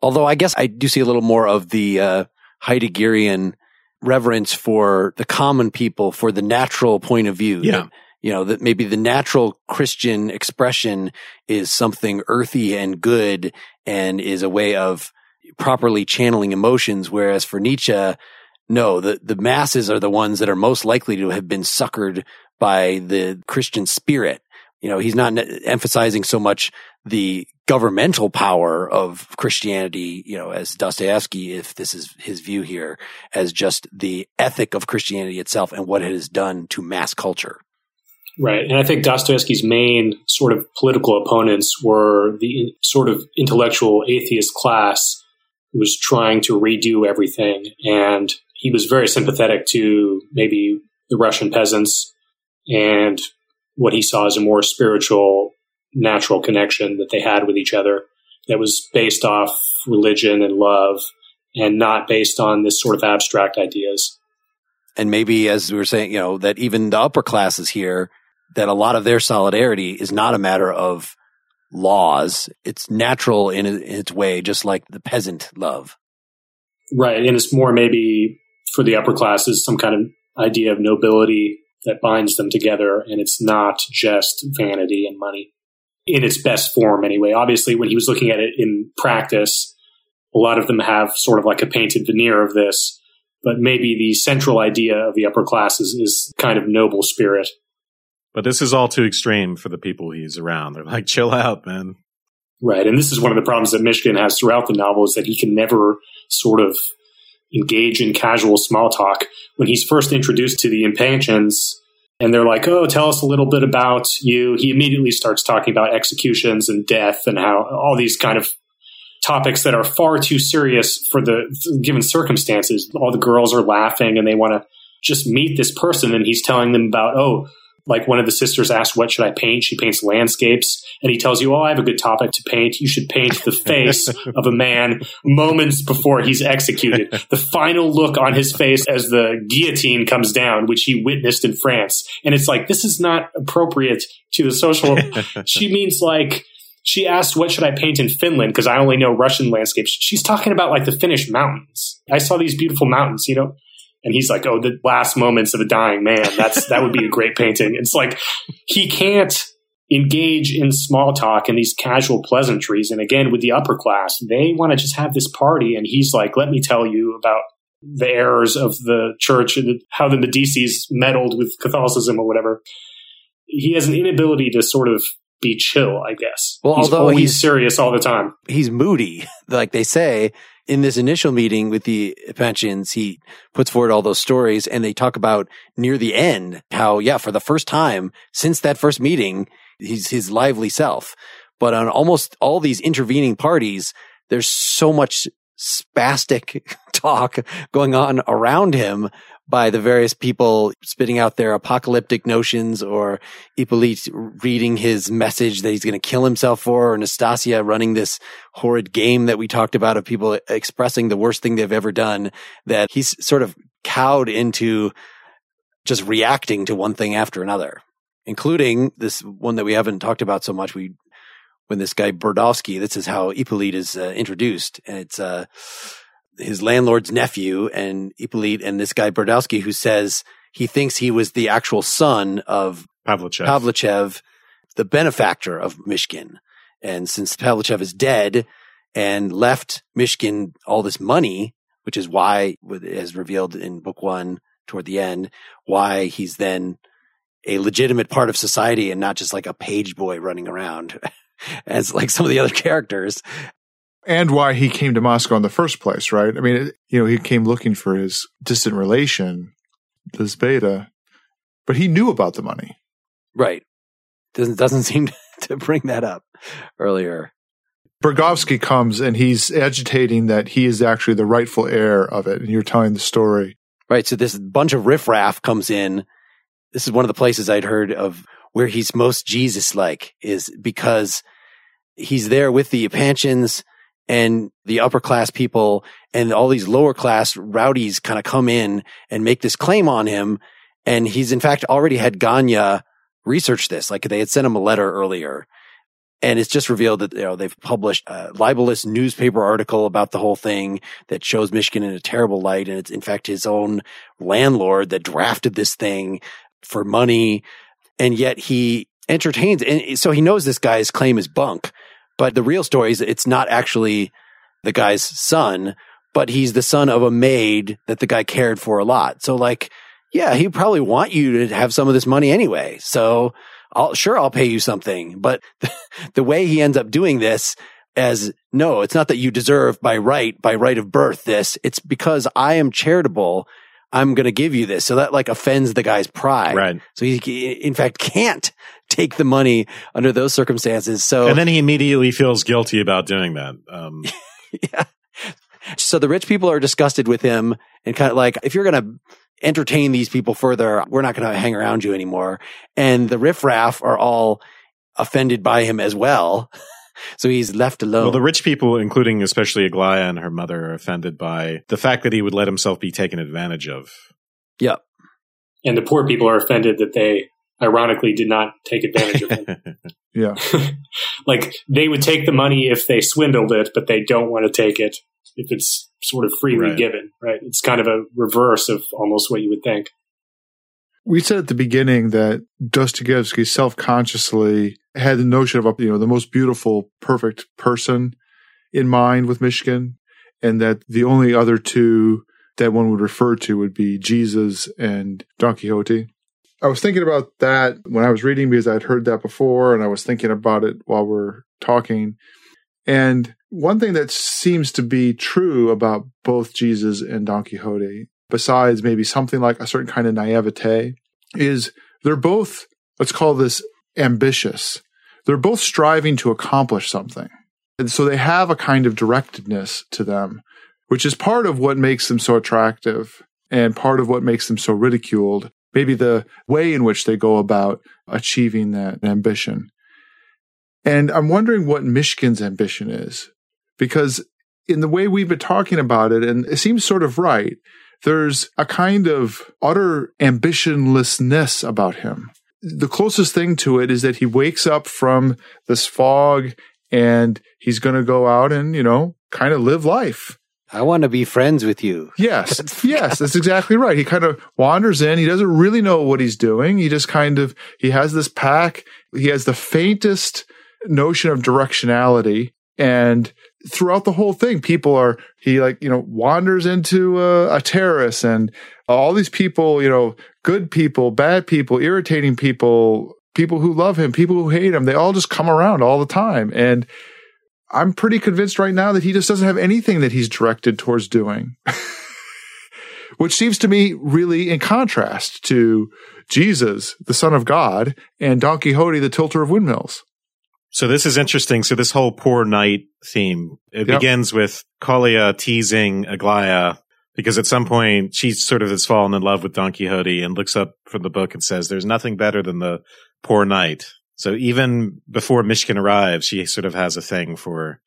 Although I guess I do see a little more of the uh, Heideggerian reverence for the common people, for the natural point of view. Yeah. That, you know, that maybe the natural Christian expression is something earthy and good and is a way of properly channeling emotions. Whereas for Nietzsche, no, the, the masses are the ones that are most likely to have been suckered by the Christian spirit. You know, he's not emphasizing so much the governmental power of Christianity, you know, as Dostoevsky, if this is his view here, as just the ethic of Christianity itself and what it has done to mass culture. Right. And I think Dostoevsky's main sort of political opponents were the sort of intellectual atheist class who was trying to redo everything. And he was very sympathetic to maybe the Russian peasants and what he saw as a more spiritual, natural connection that they had with each other that was based off religion and love and not based on this sort of abstract ideas. And maybe, as we were saying, you know, that even the upper classes here, that a lot of their solidarity is not a matter of laws. It's natural in, its way, just like the peasant love. Right. And it's more maybe for the upper classes, some kind of idea of nobility that binds them together. And it's not just vanity and money in its best form, anyway. Obviously, when he was looking at it in practice, a lot of them have sort of like a painted veneer of this. But maybe the central idea of the upper classes is kind of noble spirit. But this is all too extreme for the people he's around. They're like, chill out, man. Right. And this is one of the problems that Mishkin has throughout the novel is that he can never sort of engage in casual small talk. When he's first introduced to the Epanchins and they're like, oh, tell us a little bit about you, he immediately starts talking about executions and death and how all these kind of topics that are far too serious for the given circumstances. All the girls are laughing and they want to just meet this person. And he's telling them about, oh, like one of the sisters asked, What should I paint? She paints landscapes. And he tells you, Oh, I have a good topic to paint. You should paint the face of a man moments before he's executed. The final look on his face as the guillotine comes down, which he witnessed in France. And it's like, This is not appropriate to the social. she means like, she asked, What should I paint in Finland? Because I only know Russian landscapes. She's talking about like the Finnish mountains. I saw these beautiful mountains, you know? And he's like, "Oh, the last moments of a dying man. That's that would be a great painting." It's like he can't engage in small talk and these casual pleasantries. And again, with the upper class, they want to just have this party. And he's like, "Let me tell you about the errors of the church and how the Medicis meddled with Catholicism or whatever." He has an inability to sort of be chill, I guess. Well, he's although he's- serious all the time. He's moody, like they say. In this initial meeting with the pensions, he puts forward all those stories and they talk about near the end how, yeah, for the first time since that first meeting, he's his lively self. But on almost all these intervening parties, there's so much spastic talk going on around him by the various people spitting out their apocalyptic notions or Hippolyte reading his message that he's going to kill himself for or Nastasia running this horrid game that we talked about of people expressing the worst thing they've ever done that he's sort of cowed into just reacting to one thing after another, including this one that we haven't talked about so much. We, when this guy Burdovsky, this is how Hippolyte is uh, introduced. And it's, uh, his landlord's nephew and Hippolyte and this guy Burdovsky who says he thinks he was the actual son of Pavlichev. Pavlichev, the benefactor of Mishkin. And since Pavlichev is dead and left Mishkin all this money, which is why, as revealed in book one toward the end, why he's then a legitimate part of society and not just like a page boy running around as like some of the other characters and why he came to Moscow in the first place, right? I mean, you know, he came looking for his distant relation, this beta, but he knew about the money. Right. Doesn't doesn't seem to bring that up earlier. Burdovsky comes and he's agitating that he is actually the rightful heir of it, and you're telling the story. Right. So this bunch of riffraff comes in. This is one of the places I'd heard of where he's most Jesus like is because he's there with the Epanchins and the upper class people and all these lower class rowdies kind of come in and make this claim on him. And he's in fact already had Ganya research this. Like they had sent him a letter earlier and it's just revealed that, you know, they've published a libelous newspaper article about the whole thing that shows Mishkin in a terrible light. And it's in fact his own landlord that drafted this thing for money. And yet he entertains. And so he knows this guy's claim is bunk but the real story is it's not actually the guy's son, but he's the son of a maid that the guy cared for a lot. So like, yeah, he'd probably want you to have some of this money anyway. So I'll, sure, I'll pay you something. But the, way he ends up doing this as no, it's not that you deserve by right, by right of birth this. It's because I am charitable. I'm going to give you this. So that like offends the guy's pride. Right. So he, in fact, can't take the money under those circumstances. So, and then he immediately feels guilty about doing that. Um, yeah. So the rich people are disgusted with him and kind of like, if you're going to entertain these people further, we're not going to hang around you anymore. And the riffraff are all offended by him as well. so he's left alone. Well, the rich people, including especially Aglaya and her mother, are offended by the fact that he would let himself be taken advantage of. Yep. And the poor people are offended that they ironically did not take advantage of him. yeah. like they would take the money if they swindled it, but they don't want to take it if it's sort of freely right. given, right? It's kind of a reverse of almost what you would think. We said at the beginning that Dostoevsky self-consciously had the notion of, you know, the most beautiful, perfect person in mind with Mishkin and that the only other two that one would refer to would be Jesus and Don Quixote. I was thinking about that when I was reading because I'd heard that before and I was thinking about it while we're talking. And one thing that seems to be true about both Jesus and Don Quixote, besides maybe something like a certain kind of naivete, is they're both, let's call this ambitious. They're both striving to accomplish something. And so they have a kind of directedness to them, which is part of what makes them so attractive and part of what makes them so ridiculed maybe the way in which they go about achieving that ambition. And I'm wondering what Mishkin's ambition is, because in the way we've been talking about it, and it seems sort of right, there's a kind of utter ambitionlessness about him. The closest thing to it is that he wakes up from this fog and he's going to go out and, you know, kind of live life. I want to be friends with you. Yes. yes, that's exactly right. He kind of wanders in. He doesn't really know what he's doing. He just kind of, he has this pack. He has the faintest notion of directionality. And throughout the whole thing, people are, he like, you know, wanders into a, a terrace and all these people, you know, good people, bad people, irritating people, people who love him, people who hate him, they all just come around all the time. And, I'm pretty convinced right now that he just doesn't have anything that he's directed towards doing. Which seems to me really in contrast to Jesus, the Son of God, and Don Quixote, the tilter of windmills. So this is interesting. So this whole poor knight theme, it yep. begins with Kolya teasing Aglaya because at some point she sort of has fallen in love with Don Quixote and looks up from the book and says, "There's nothing better than the poor knight." So even before Mishkin arrives, she sort of has a thing for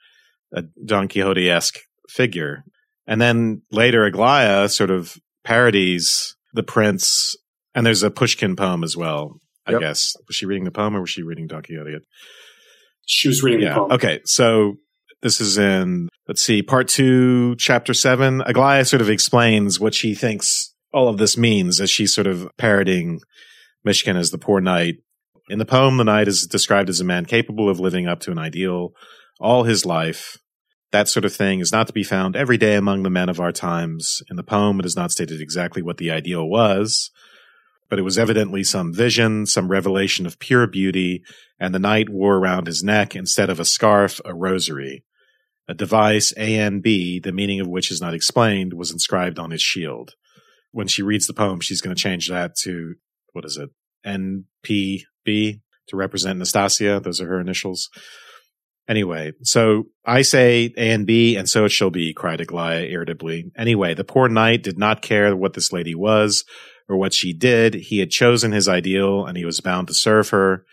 a Don Quixote esque figure. And then later, Aglaya sort of parodies the prince. And there's a Pushkin poem as well, I Yep. guess. Was she reading the poem or was she reading Don Quixote? She was reading the Yeah. poem. Okay. So this is in, let's see, part two, chapter seven. Aglaya sort of explains what she thinks all of this means as she's sort of parodying Mishkin as the poor knight. In the poem, the knight is described as a man capable of living up to an ideal all his life. That sort of thing is not to be found every day among the men of our times. In the poem, it is not stated exactly what the ideal was, but it was evidently some vision, some revelation of pure beauty, and the knight wore around his neck, instead of a scarf, a rosary. A device, ANB, the meaning of which is not explained, was inscribed on his shield. When she reads the poem, she's going to change that to, what is it? NPB to represent Nastasia. Those are her initials. Anyway, so I say A and B, and so it shall be, cried Aglaya irritably. Anyway, the poor knight did not care what this lady was or what she did. He had chosen his ideal, and he was bound to serve her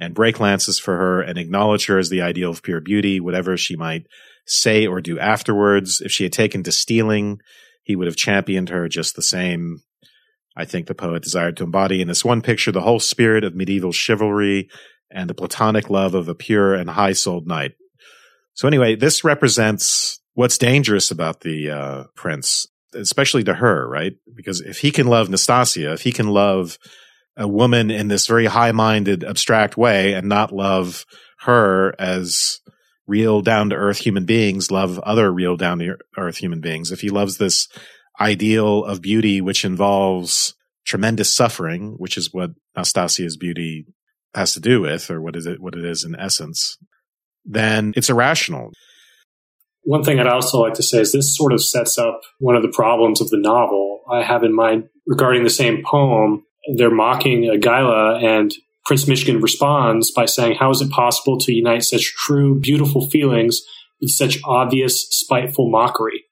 and break lances for her and acknowledge her as the ideal of pure beauty, whatever she might say or do afterwards. If she had taken to stealing, he would have championed her just the same. I think the poet desired to embody in this one picture the whole spirit of medieval chivalry and the platonic love of a pure and high souled knight. So anyway, this represents what's dangerous about the uh, prince, especially to her, right? Because if he can love Nastasia, if he can love a woman in this very high minded, abstract way and not love her as real down to earth human beings love other real down to earth human beings, if he loves this ideal of beauty, which involves tremendous suffering, which is what Nastasia's beauty has to do with, or what is it, what it is in essence, then it's irrational. One thing I'd also like to say is this sort of sets up one of the problems of the novel I have in mind regarding the same poem. They're mocking Aglaya, and Prince Mishkin responds by saying, How is it possible to unite such true, beautiful feelings with such obvious, spiteful mockery?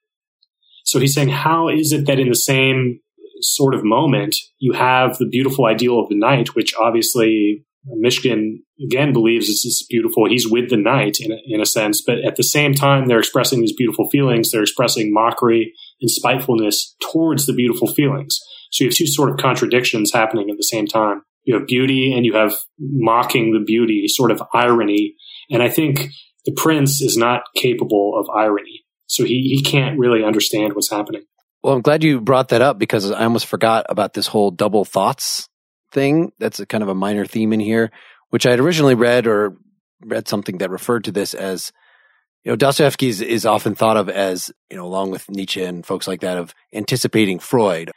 So he's saying, How is it that in the same sort of moment you have the beautiful ideal of the knight, which obviously Mishkin again believes this is beautiful. He's with the knight in a, in a sense, but at the same time, they're expressing these beautiful feelings. They're expressing mockery and spitefulness towards the beautiful feelings. So you have two sort of contradictions happening at the same time. You have beauty and you have mocking the beauty, sort of irony. And I think the prince is not capable of irony. So he, he can't really understand what's happening. Well, I'm glad you brought that up because I almost forgot about this whole double thoughts thing. That's a kind of a minor theme in here, which I had originally read or read something that referred to this as, you know, Dostoevsky is, is often thought of as, you know, along with Nietzsche and folks like that of anticipating Freud.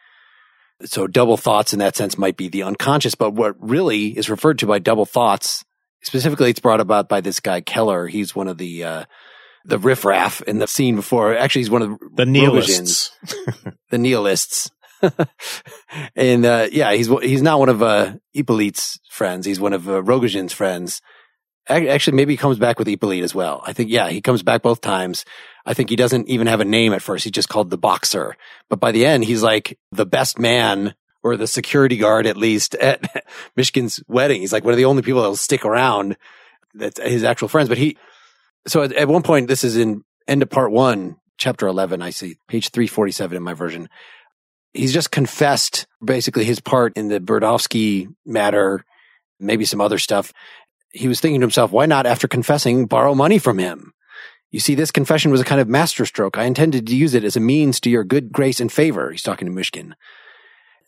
So double thoughts in that sense might be the unconscious, but what really is referred to by double thoughts, specifically it's brought about by this guy Keller. He's one of the, uh, the riffraff in the scene before. Actually, he's one of The nihilists. the nihilists. and uh, yeah, he's he's not one of uh, Hippolyte's friends. He's one of uh, Rogojin's friends. Actually, maybe he comes back with Hippolyte as well. I think yeah, he comes back both times. I think he doesn't even have a name at first. He's just called the boxer. But by the end, he's like the best man or the security guard at least at Mishkin's wedding. He's like one of the only people that'll stick around. That's his actual friends. But he, so at, at one point, this is in end of part one, chapter 11. I see page 347 in my version. He's just confessed basically his part in the Burdovsky matter, maybe some other stuff. He was thinking to himself, why not after confessing borrow money from him? You see, this confession was a kind of masterstroke. I intended to use it as a means to your good grace and favor. He's talking to Mishkin.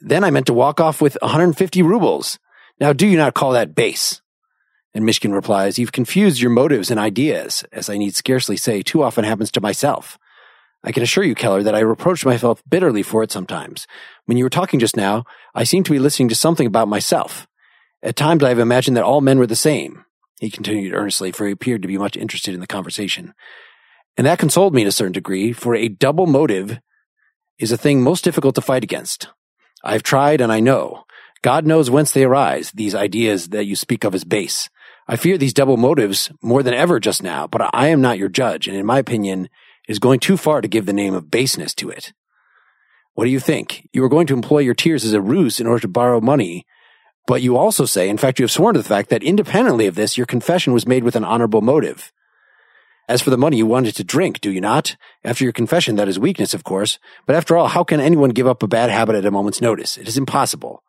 Then I meant to walk off with 150 rubles. Now, do you not call that base? And Mishkin replies, You've confused your motives and ideas, as I need scarcely say too often happens to myself. I can assure you, Keller, that I reproach myself bitterly for it sometimes. When you were talking just now, I seemed to be listening to something about myself. At times I have imagined that all men were the same, he continued earnestly, for he appeared to be much interested in the conversation. And that consoled me to a certain degree, for a double motive is a thing most difficult to fight against. I've tried and I know. God knows whence they arise, these ideas that you speak of as base. I fear these double motives more than ever just now, but I am not your judge, and in my opinion, it is going too far to give the name of baseness to it. What do you think? You are going to employ your tears as a ruse in order to borrow money. But you also say, in fact, you have sworn to the fact that independently of this, your confession was made with an honorable motive. As for the money, you wanted to drink, do you not? After your confession, that is weakness, of course. But after all, how can anyone give up a bad habit at a moment's notice? It is impossible.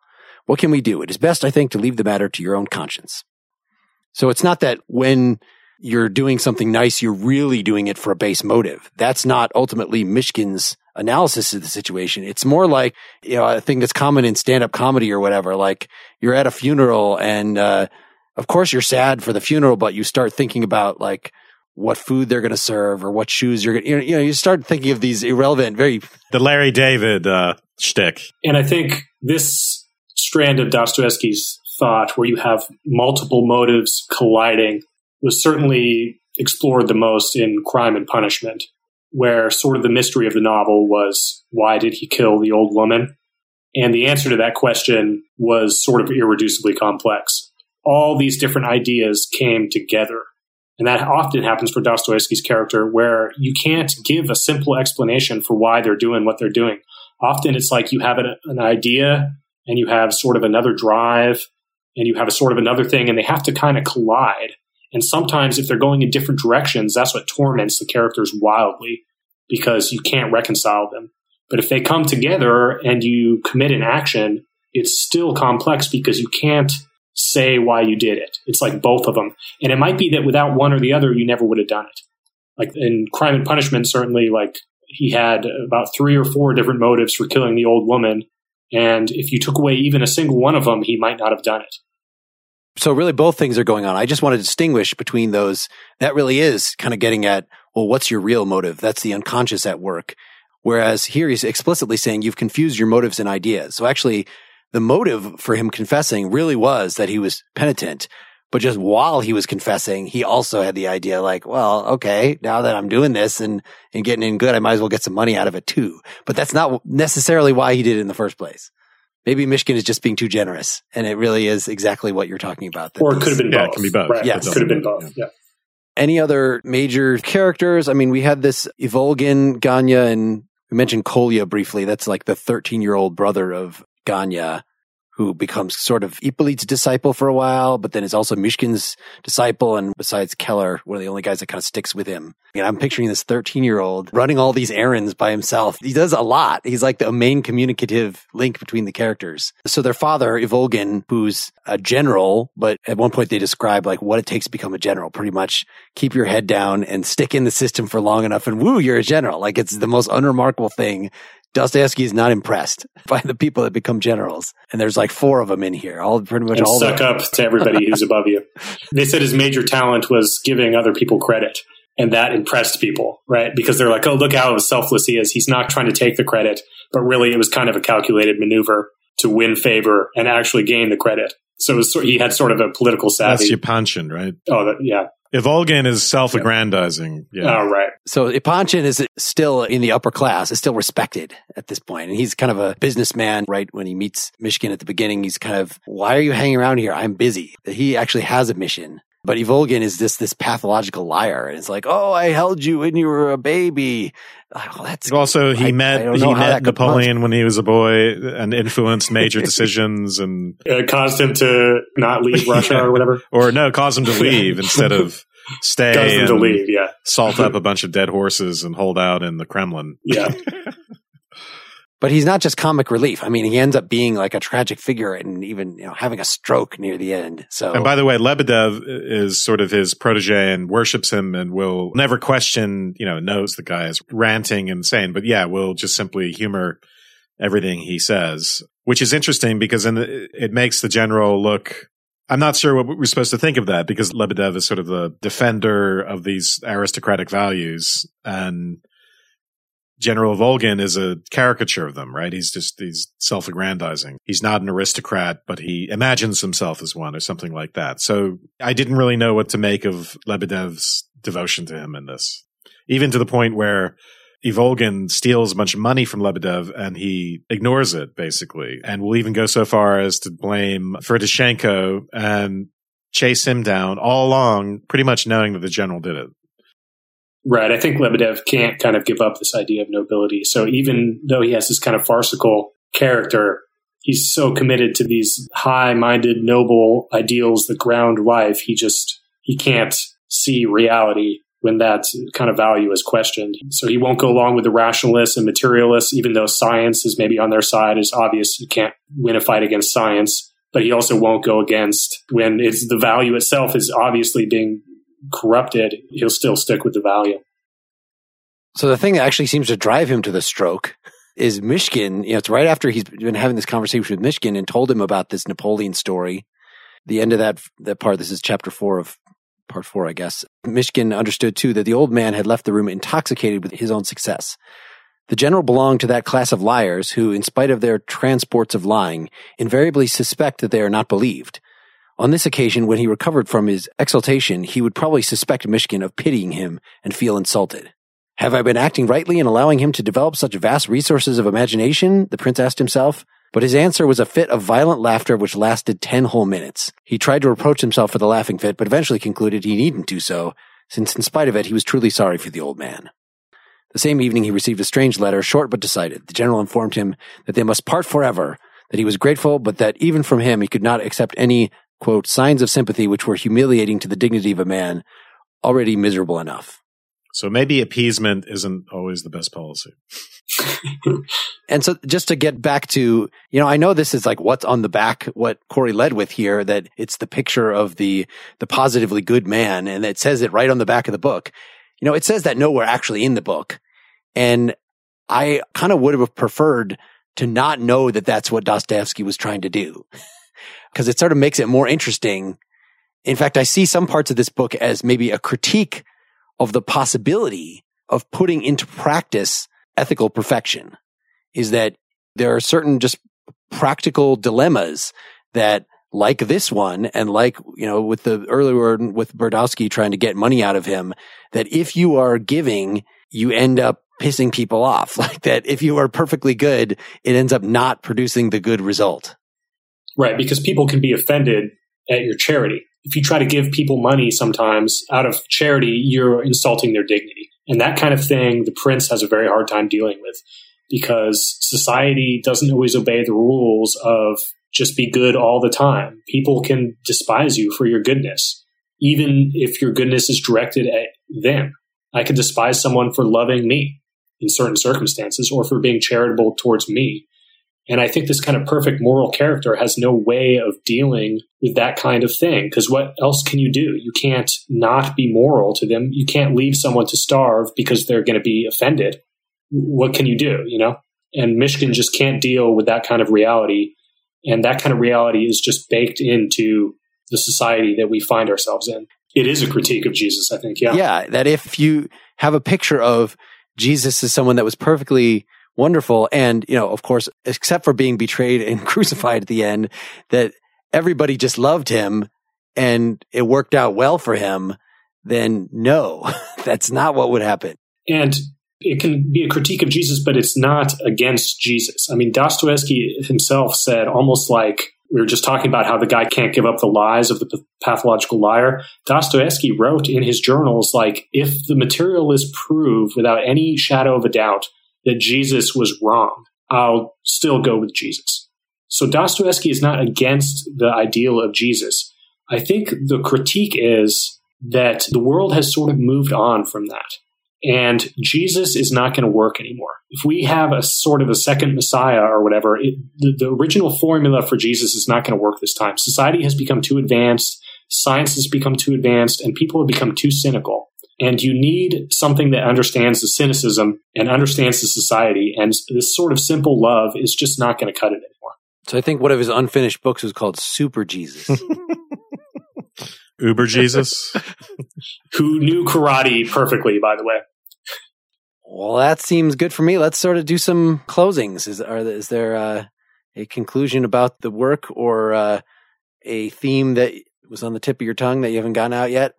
What can we do? It is best, I think, to leave the matter to your own conscience. So it's not that when you're doing something nice, you're really doing it for a base motive. That's not ultimately Mishkin's analysis of the situation. It's more like, you know, a thing that's common in stand up comedy or whatever. Like you're at a funeral and, uh, of course you're sad for the funeral, but you start thinking about like what food they're going to serve or what shoes you're going to, you know, you start thinking of these irrelevant, very. The Larry David, uh, shtick. And I think this strand of Dostoevsky's thought where you have multiple motives colliding was certainly explored the most in Crime and Punishment, where sort of the mystery of the novel was why did he kill the old woman? And the answer to that question was sort of irreducibly complex. All these different ideas came together. And that often happens for Dostoevsky's character, where you can't give a simple explanation for why they're doing what they're doing. Often it's like you have an, an idea and you have sort of another drive and you have a sort of another thing, and they have to kind of collide. And sometimes, if they're going in different directions, that's what torments the characters wildly because you can't reconcile them. But if they come together and you commit an action, it's still complex because you can't say why you did it. It's like both of them. And it might be that without one or the other, you never would have done it. Like in Crime and Punishment, certainly, like he had about three or four different motives for killing the old woman. And if you took away even a single one of them, he might not have done it. So really both things are going on. I just want to distinguish between those. That really is kind of getting at, well, what's your real motive? That's the unconscious at work. Whereas here he's explicitly saying you've confused your motives and ideas. So actually the motive for him confessing really was that he was penitent. But just while he was confessing, he also had the idea like, well, okay, now that I'm doing this and, and getting in good, I might as well get some money out of it too. But that's not necessarily why he did it in the first place maybe Mishkin is just being too generous, and it really is exactly what you're talking about. Or it could have been yeah, both. it can be both. Right. Yes. It could have been both. Yeah. Any other major characters? I mean, we had this Ivolgin, Ganya, and we mentioned Kolya briefly. That's like the 13 year old brother of Ganya who becomes sort of Ippolit's disciple for a while, but then is also Mishkin's disciple. And besides Keller, one of the only guys that kind of sticks with him. And I'm picturing this 13 year old running all these errands by himself. He does a lot. He's like the main communicative link between the characters. So their father, Ivolgin, who's a general, but at one point they describe like what it takes to become a general. Pretty much keep your head down and stick in the system for long enough and woo, you're a general. Like it's the most unremarkable thing Dostoevsky is not impressed by the people that become generals. And there's like four of them in here. All pretty much and all suck up to everybody who's above you. They said his major talent was giving other people credit. And that impressed people, right? Because they're like, oh, look how selfless he is. He's not trying to take the credit, but really it was kind of a calculated maneuver to win favor and actually gain the credit. So it was, he had sort of a political savvy. That's Epanchin, right? oh, that, yeah. Ivolgin is self-aggrandizing. Yeah. Oh, right. So Epanchin is still in the upper class, is still respected at this point. And he's kind of a businessman, right? When he meets Mishkin at the beginning, he's kind of, why are you hanging around here? I'm busy. He actually has a mission. But Ivolgin is this this pathological liar, and it's like, oh, I held you when you were a baby. Oh, that's Also, he I- I met don't he met Napoleon when he was a boy and influenced major decisions and It caused him to not leave Russia Yeah. or whatever. or no, caused him to leave instead of stay Caused him and to leave. Yeah. salt up a bunch of dead horses and hold out in the Kremlin. Yeah. But he's not just comic relief. I mean, he ends up being like a tragic figure and even, you know, having a stroke near the end. So, And by the way, Lebedev is sort of his protege and worships him and will never question, you know, knows the guy is ranting and insane, but yeah, will just simply humor everything he says, which is interesting because then it makes the general look. I'm not sure what we're supposed to think of that because Lebedev is sort of the defender of these aristocratic values and General Volgin is a caricature of them, right? He's just, he's self-aggrandizing. He's not an aristocrat, but he imagines himself as one or something like that. So I didn't really know what to make of Lebedev's devotion to him in this. Even to the point where Ivolgin steals a bunch of money from Lebedev and he ignores it basically and will even go so far as to blame Ferdishenko and chase him down all along, pretty much knowing that the general did it. Right. I think Lebedev can't kind of give up this idea of nobility. So even though he has this kind of farcical character, he's so committed to these high minded, noble ideals that ground life. He just, he can't see reality when that kind of value is questioned. So he won't go along with the rationalists and materialists, even though science is maybe on their side. It's obvious you can't win a fight against science, but he also won't go against when it's the value itself is obviously being corrupted. He'll still stick with the value. So the thing that actually seems to drive him to the stroke is Mishkin. You know, it's right after he's been having this conversation with Mishkin and told him about this Napoleon story. The end of that that part. This is chapter four of part four, I guess. Mishkin understood too that the old man had left the room intoxicated with his own success. The general belonged to that class of liars who, in spite of their transports of lying, invariably suspect that they are not believed. On this occasion, when he recovered from his exultation, he would probably suspect Mishkin of pitying him and feel insulted. Have I been acting rightly in allowing him to develop such vast resources of imagination? The prince asked himself. But his answer was a fit of violent laughter which lasted ten whole minutes. He tried to reproach himself for the laughing fit, but eventually concluded he needn't do so, since in spite of it, he was truly sorry for the old man. The same evening, he received a strange letter, short but decided. The general informed him that they must part forever, that he was grateful, but that even from him he could not accept any, quote, signs of sympathy which were humiliating to the dignity of a man already miserable enough. So maybe appeasement isn't always the best policy. and so just to get back to, you know, I know this is like what's on the back, what Corey led with here, that it's the picture of the, the positively good man. And it says it right on the back of the book. You know, it says that nowhere actually in the book. And I kind of would have preferred to not know that that's what Dostoevsky was trying to do because it sort of makes it more interesting. In fact, I see some parts of this book as maybe a critique of the possibility of putting into practice ethical perfection is that there are certain just practical dilemmas that like this one and like, you know, with the earlier with Burdovsky trying to get money out of him, that if you are giving, you end up pissing people off. Like that if you are perfectly good, it ends up not producing the good result. Right. Because people can be offended at your charity if you try to give people money sometimes out of charity, you're insulting their dignity. And that kind of thing, the prince has a very hard time dealing with because society doesn't always obey the rules of just be good all the time. People can despise you for your goodness, even if your goodness is directed at them. I could despise someone for loving me in certain circumstances or for being charitable towards me. And I think this kind of perfect moral character has no way of dealing with that kind of thing. Because what else can you do? You can't not be moral to them. You can't leave someone to starve because they're going to be offended. What can you do? You know? And Mishkin just can't deal with that kind of reality. And that kind of reality is just baked into the society that we find ourselves in. It is a critique of Jesus, I think. Yeah. Yeah. That if you have a picture of Jesus as someone that was perfectly wonderful. And, you know, of course, except for being betrayed and crucified at the end, that everybody just loved him and it worked out well for him, then no, that's not what would happen. And it can be a critique of Jesus, but it's not against Jesus. I mean, Dostoevsky himself said almost like we were just talking about how the guy can't give up the lies of the pathological liar. Dostoevsky wrote in his journals, like, if the materialists prove without any shadow of a doubt that Jesus was wrong, I'll still go with Jesus. So Dostoevsky is not against the ideal of Jesus. I think the critique is that the world has sort of moved on from that. And Jesus is not going to work anymore. If we have a sort of a second Messiah or whatever, it, the, the original formula for Jesus is not going to work this time. Society has become too advanced, science has become too advanced, and people have become too cynical. And you need something that understands the cynicism and understands the society. And this sort of simple love is just not going to cut it anymore. So I think one of his unfinished books was called Super Jesus. Uber Jesus. Who knew karate perfectly, by the way. Well, that seems good for me. Let's sort of do some closings. Is, are, is there uh, a conclusion about the work or uh, a theme that was on the tip of your tongue that you haven't gotten out yet?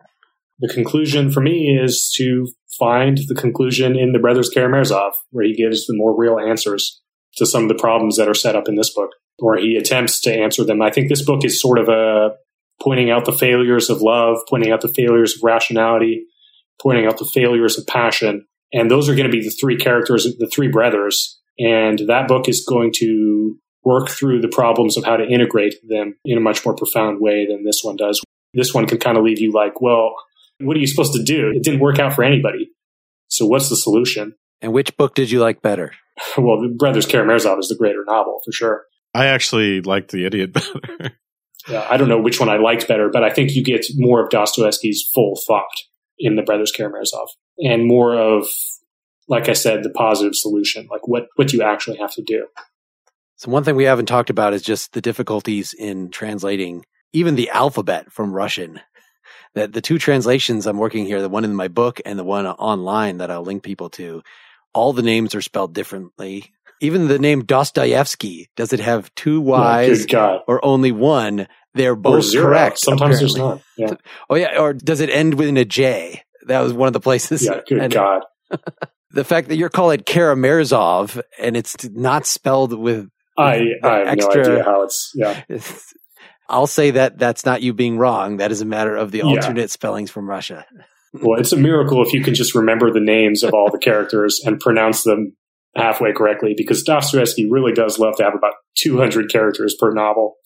The conclusion for me is to find the conclusion in the Brothers Karamazov, where he gives the more real answers to some of the problems that are set up in this book, or he attempts to answer them. I think this book is sort of a pointing out the failures of love, pointing out the failures of rationality, pointing out the failures of passion. And those are going to be the three characters, the three brothers. And that book is going to work through the problems of how to integrate them in a much more profound way than this one does. This one can kind of leave you like, well, what are you supposed to do? It didn't work out for anybody. So what's the solution? And which book did you like better? well, the Brothers Karamazov is the greater novel for sure. I actually liked The Idiot better. yeah, I don't know which one I liked better, but I think you get more of Dostoevsky's full thought in The Brothers Karamazov and more of, like I said, the positive solution. Like what, what do you actually have to do? So one thing we haven't talked about is just the difficulties in translating even the alphabet from Russian. That the two translations I'm working here, the one in my book and the one online that I'll link people to, all the names are spelled differently. Even the name Dostoevsky, does it have two Y's oh, or only one? They're both correct. Sometimes apparently. there's not. Yeah. Oh yeah. Or does it end with a J? That was one of the places. Yeah. Good and God. the fact that you're calling it Karamazov and it's not spelled with I, I have extra, no idea how it's yeah. I'll say that that's not you being wrong. That is a matter of the alternate yeah. spellings from Russia. well, it's a miracle if you can just remember the names of all the characters and pronounce them halfway correctly because Dostoevsky really does love to have about 200 characters per novel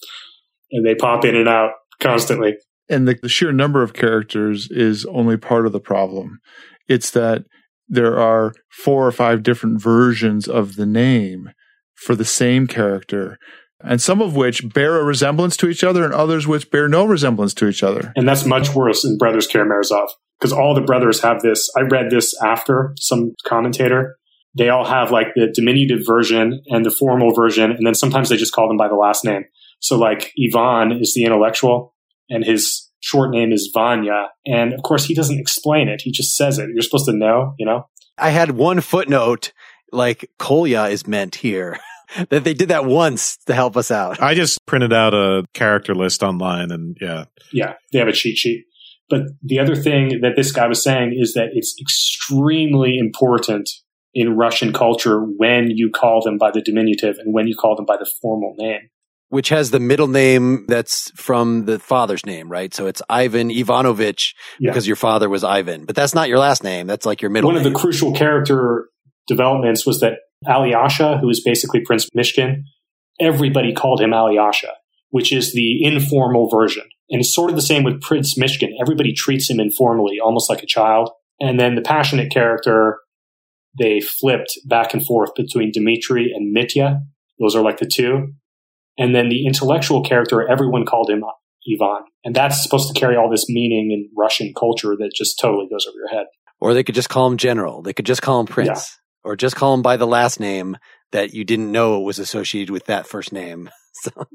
and they pop in and out constantly. And the, the sheer number of characters is only part of the problem. It's that there are four or five different versions of the name for the same character and some of which bear a resemblance to each other and others which bear no resemblance to each other. And that's much worse in Brothers Karamazov because all the brothers have this. I read this after some commentator. They all have like the diminutive version and the formal version, and then sometimes they just call them by the last name. So like Ivan is the intellectual and his short name is Vanya. And of course he doesn't explain it. He just says it. You're supposed to know, you know? I had one footnote like Kolya is meant here. that they did that once to help us out. I just printed out a character list online and yeah. Yeah, they have a cheat sheet. But the other thing that this guy was saying is that it's extremely important in Russian culture when you call them by the diminutive and when you call them by the formal name. Which has the middle name that's from the father's name, right? So it's Ivan Ivanovich yeah. because your father was Ivan. But that's not your last name. That's like your middle One name. of the crucial character developments was that Alyosha, who is basically Prince Mishkin, everybody called him Alyosha, which is the informal version. And it's sort of the same with Prince Mishkin. Everybody treats him informally, almost like a child. And then the passionate character, they flipped back and forth between Dmitri and Mitya. Those are like the two. And then the intellectual character, everyone called him Ivan. And that's supposed to carry all this meaning in Russian culture that just totally goes over your head. Or they could just call him general. They could just call him prince or just call him by the last name that you didn't know was associated with that first name. So,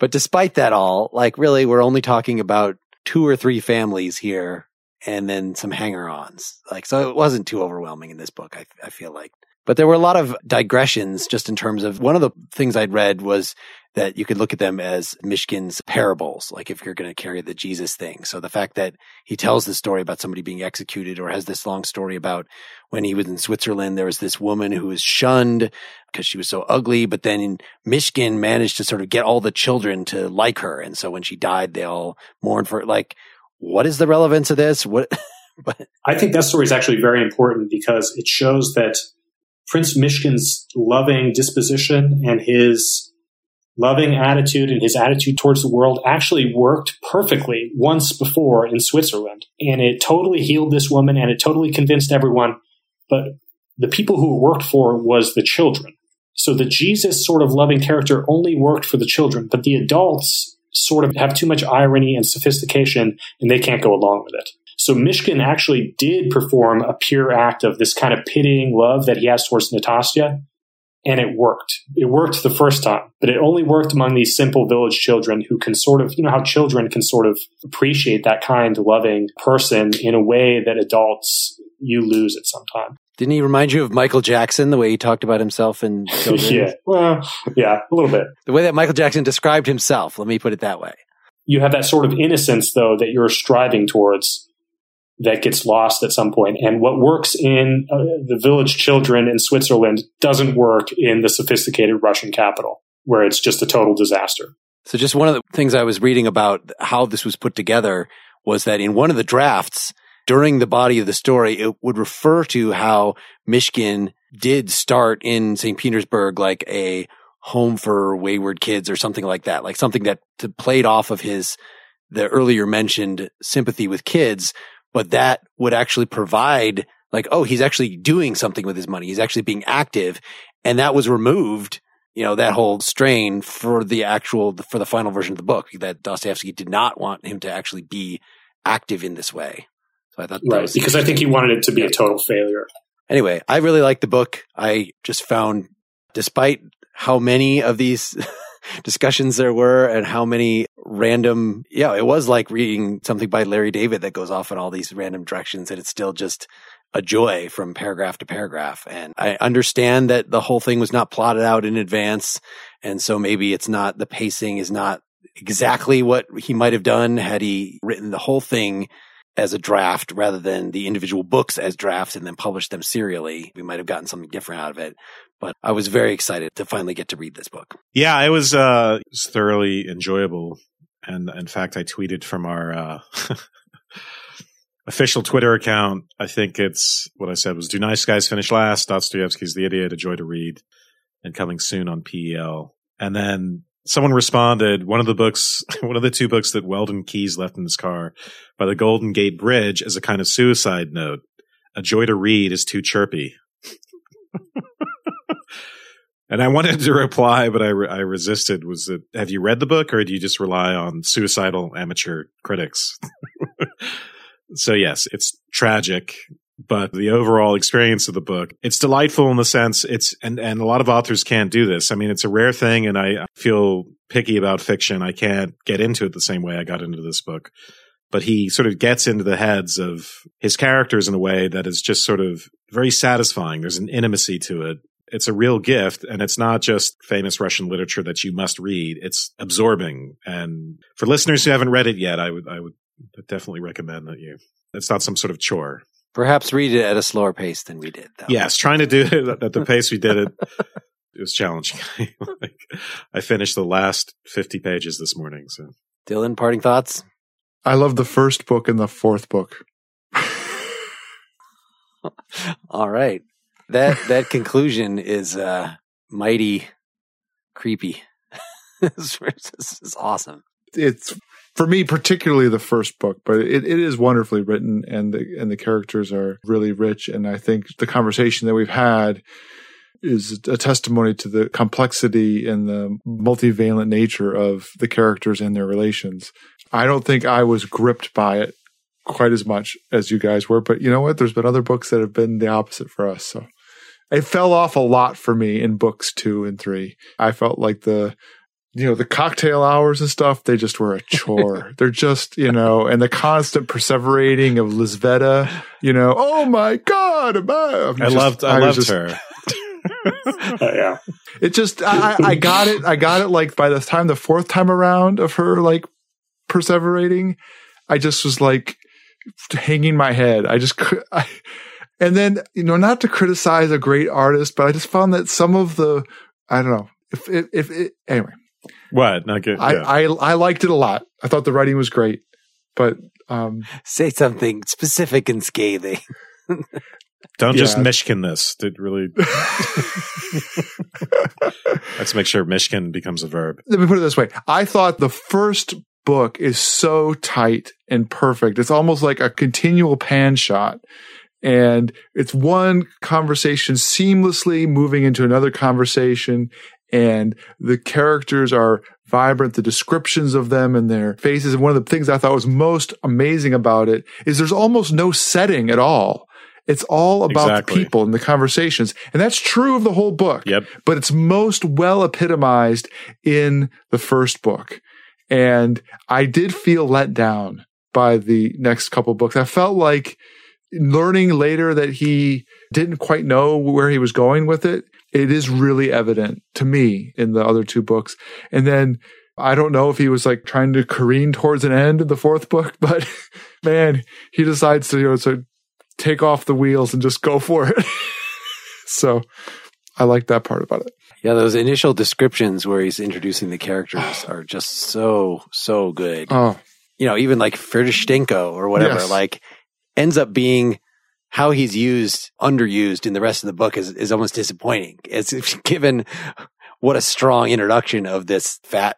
but despite that all, like really, we're only talking about two or three families here and then some hanger ons. Like, so it wasn't too overwhelming in this book. I, I feel like, but there were a lot of digressions just in terms of one of the things I'd read was that you could look at them as Mishkin's parables, like if you're going to carry the Jesus thing. So the fact that he tells this story about somebody being executed or has this long story about when he was in Switzerland, there was this woman who was shunned because she was so ugly, but then Mishkin managed to sort of get all the children to like her. And so when she died, they all mourned for it. Like, what is the relevance of this? What? but I think that story is actually very important because it shows that Prince Mishkin's loving disposition and his loving attitude and his attitude towards the world actually worked perfectly once before in Switzerland. And it totally healed this woman and it totally convinced everyone. But the people who it worked for was the children. So the Jesus sort of loving character only worked for the children, but the adults sort of have too much irony and sophistication and they can't go along with it. So Mishkin actually did perform a pure act of this kind of pitying love that he has towards Natasha and it worked. It worked the first time, but it only worked among these simple village children who can sort of, you know, how children can sort of appreciate that kind, loving person in a way that adults you lose at some time. Didn't he remind you of Michael Jackson, the way he talked about himself and yeah, well, yeah, a little bit. The way that Michael Jackson described himself, let me put it that way. You have that sort of innocence, though, that you're striving towards that gets lost at some point. And what works in uh, the village children in Switzerland doesn't work in the sophisticated Russian capital, where it's just a total disaster. So, just one of the things I was reading about how this was put together was that in one of the drafts, during the body of the story, it would refer to how Mishkin did start in St. Petersburg like a home for wayward kids or something like that, like something that played off of his, the earlier mentioned sympathy with kids, but that would actually provide like, oh, he's actually doing something with his money. He's actually being active. And that was removed, you know, that whole strain for the actual, for the final version of the book that Dostoevsky did not want him to actually be active in this way. So I thought, right. Because I think he wanted it to be a total failure. Anyway, I really liked the book. I just found, despite how many of these discussions there were and how many random, yeah, it was like reading something by Larry David that goes off in all these random directions and it's still just a joy from paragraph to paragraph. And I understand that the whole thing was not plotted out in advance. And so maybe it's not, the pacing is not exactly what he might have done had he written the whole thing as a draft rather than the individual books as drafts and then published them serially. We might have gotten something different out of it. But I was very excited to finally get to read this book. Yeah, it was, uh, it was thoroughly enjoyable. And in fact, I tweeted from our, uh, official Twitter account. I think it's what I said was do nice guys finish last. Dostoevsky's The Idiot, a joy to read and coming soon on PEL. And then someone responded, one of the books, one of the two books that Weldon Kees left in his car by the Golden Gate Bridge as a kind of suicide note. A joy to read is too chirpy. and I wanted to reply, but I, re- I resisted. Was that have you read the book or do you just rely on suicidal amateur critics? So yes, it's tragic, but the overall experience of the book, it's delightful in the sense it's, and, and a lot of authors can't do this. I mean, it's a rare thing and I feel picky about fiction. I can't get into it the same way I got into this book, but he sort of gets into the heads of his characters in a way that is just sort of very satisfying. There's an intimacy to it. It's a real gift and it's not just famous Russian literature that you must read. It's absorbing. And for listeners who haven't read it yet, I would, I would definitely recommend that you. It's not some sort of chore. Perhaps read it at a slower pace than we did. Though. Yes, trying to do it at the pace we did it. it was challenging. like, I finished the last fifty pages this morning. So, Dylan, parting thoughts. I love the first book and the fourth book. All right, that that conclusion is uh, mighty creepy. this is awesome. It's for me, particularly the first book, but it, it is wonderfully written and the, and the characters are really rich. And I think the conversation that we've had is a testimony to the complexity and the multivalent nature of the characters and their relations. I don't think I was gripped by it quite as much as you guys were, but you know what? There's been other books that have been the opposite for us. So it fell off a lot for me in books two and three. I felt like the you know, the cocktail hours and stuff, they just were a chore. They're just, you know, and the constant perseverating of Lizaveta, you know, oh my God. I'm I loved, I, I loved just, her. uh, yeah. It just, I, I got it. I got it like by the time the fourth time around of her like perseverating, I just was like hanging my head. I just, I, and then, you know, not to criticize a great artist, but I just found that some of the, I don't know, if, if, if it, anyway, what? Not good. I, yeah. I, I liked it a lot. I thought the writing was great, but um, say something specific and scathing. Don't yeah. just Mishkin this. Did really. Let's make sure Mishkin becomes a verb. Let me put it this way. I thought the first book is so tight and perfect. It's almost like a continual pan shot. And it's one conversation seamlessly moving into another conversation and the characters are vibrant. The descriptions of them and their faces. And one of the things I thought was most amazing about it is there's almost no setting at all. It's all about exactly. the people and the conversations. And that's true of the whole book. Yep. But it's most well epitomized in the first book. And I did feel let down by the next couple books. I felt like learning later that he didn't quite know where he was going with it it is really evident to me in the other two books. And then I don't know if he was like trying to careen towards an end in the fourth book, but man, he decides to, you know, to take off the wheels and just go for it. so I like that part about it. Yeah, those initial descriptions where he's introducing the characters are just so, so good. Oh. You know, even like Ferdistenko or whatever, yes. like ends up being how he's used, underused in the rest of the book is, is almost disappointing. It's given what a strong introduction of this fat,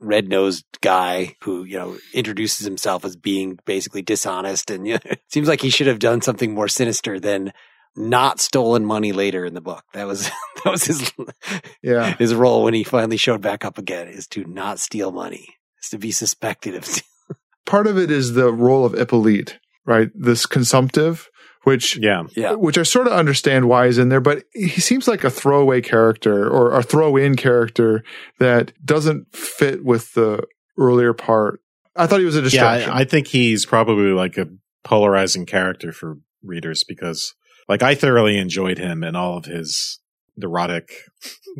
red nosed guy who, you know, introduces himself as being basically dishonest. And you know, it seems like he should have done something more sinister than not stolen money later in the book. That was, that was his, Yeah. his role when he finally showed back up again is to not steal money, is to be suspected of stealing. Part of it is the role of Hippolyte, right? This consumptive, which Yeah. Yeah. which I sort of understand why he's in there, but he seems like a throwaway character or a throw in character that doesn't fit with the earlier part. I thought he was a Yeah. distraction. I, I think he's probably like a polarizing character for readers because like I thoroughly enjoyed him and all of his neurotic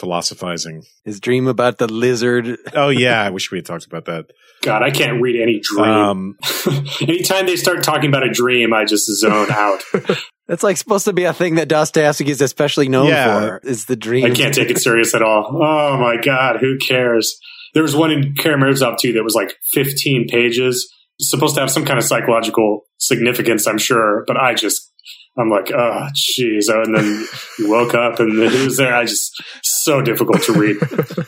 philosophizing. His dream about the lizard. Oh yeah. I wish we had talked about that. God, I can't read any dream. Um, Anytime they start talking about a dream, I just zone out. That's like supposed to be a thing that Dostoevsky is especially known Yeah. for is the dream. I can't take it serious at all. Oh my God, who cares? There was one in Karamazov too that was like 15 pages. It's supposed to have some kind of psychological significance, I'm sure, but I just, I'm like, oh, jeez. Oh, And then you woke up and then who's there? I just, so difficult to read.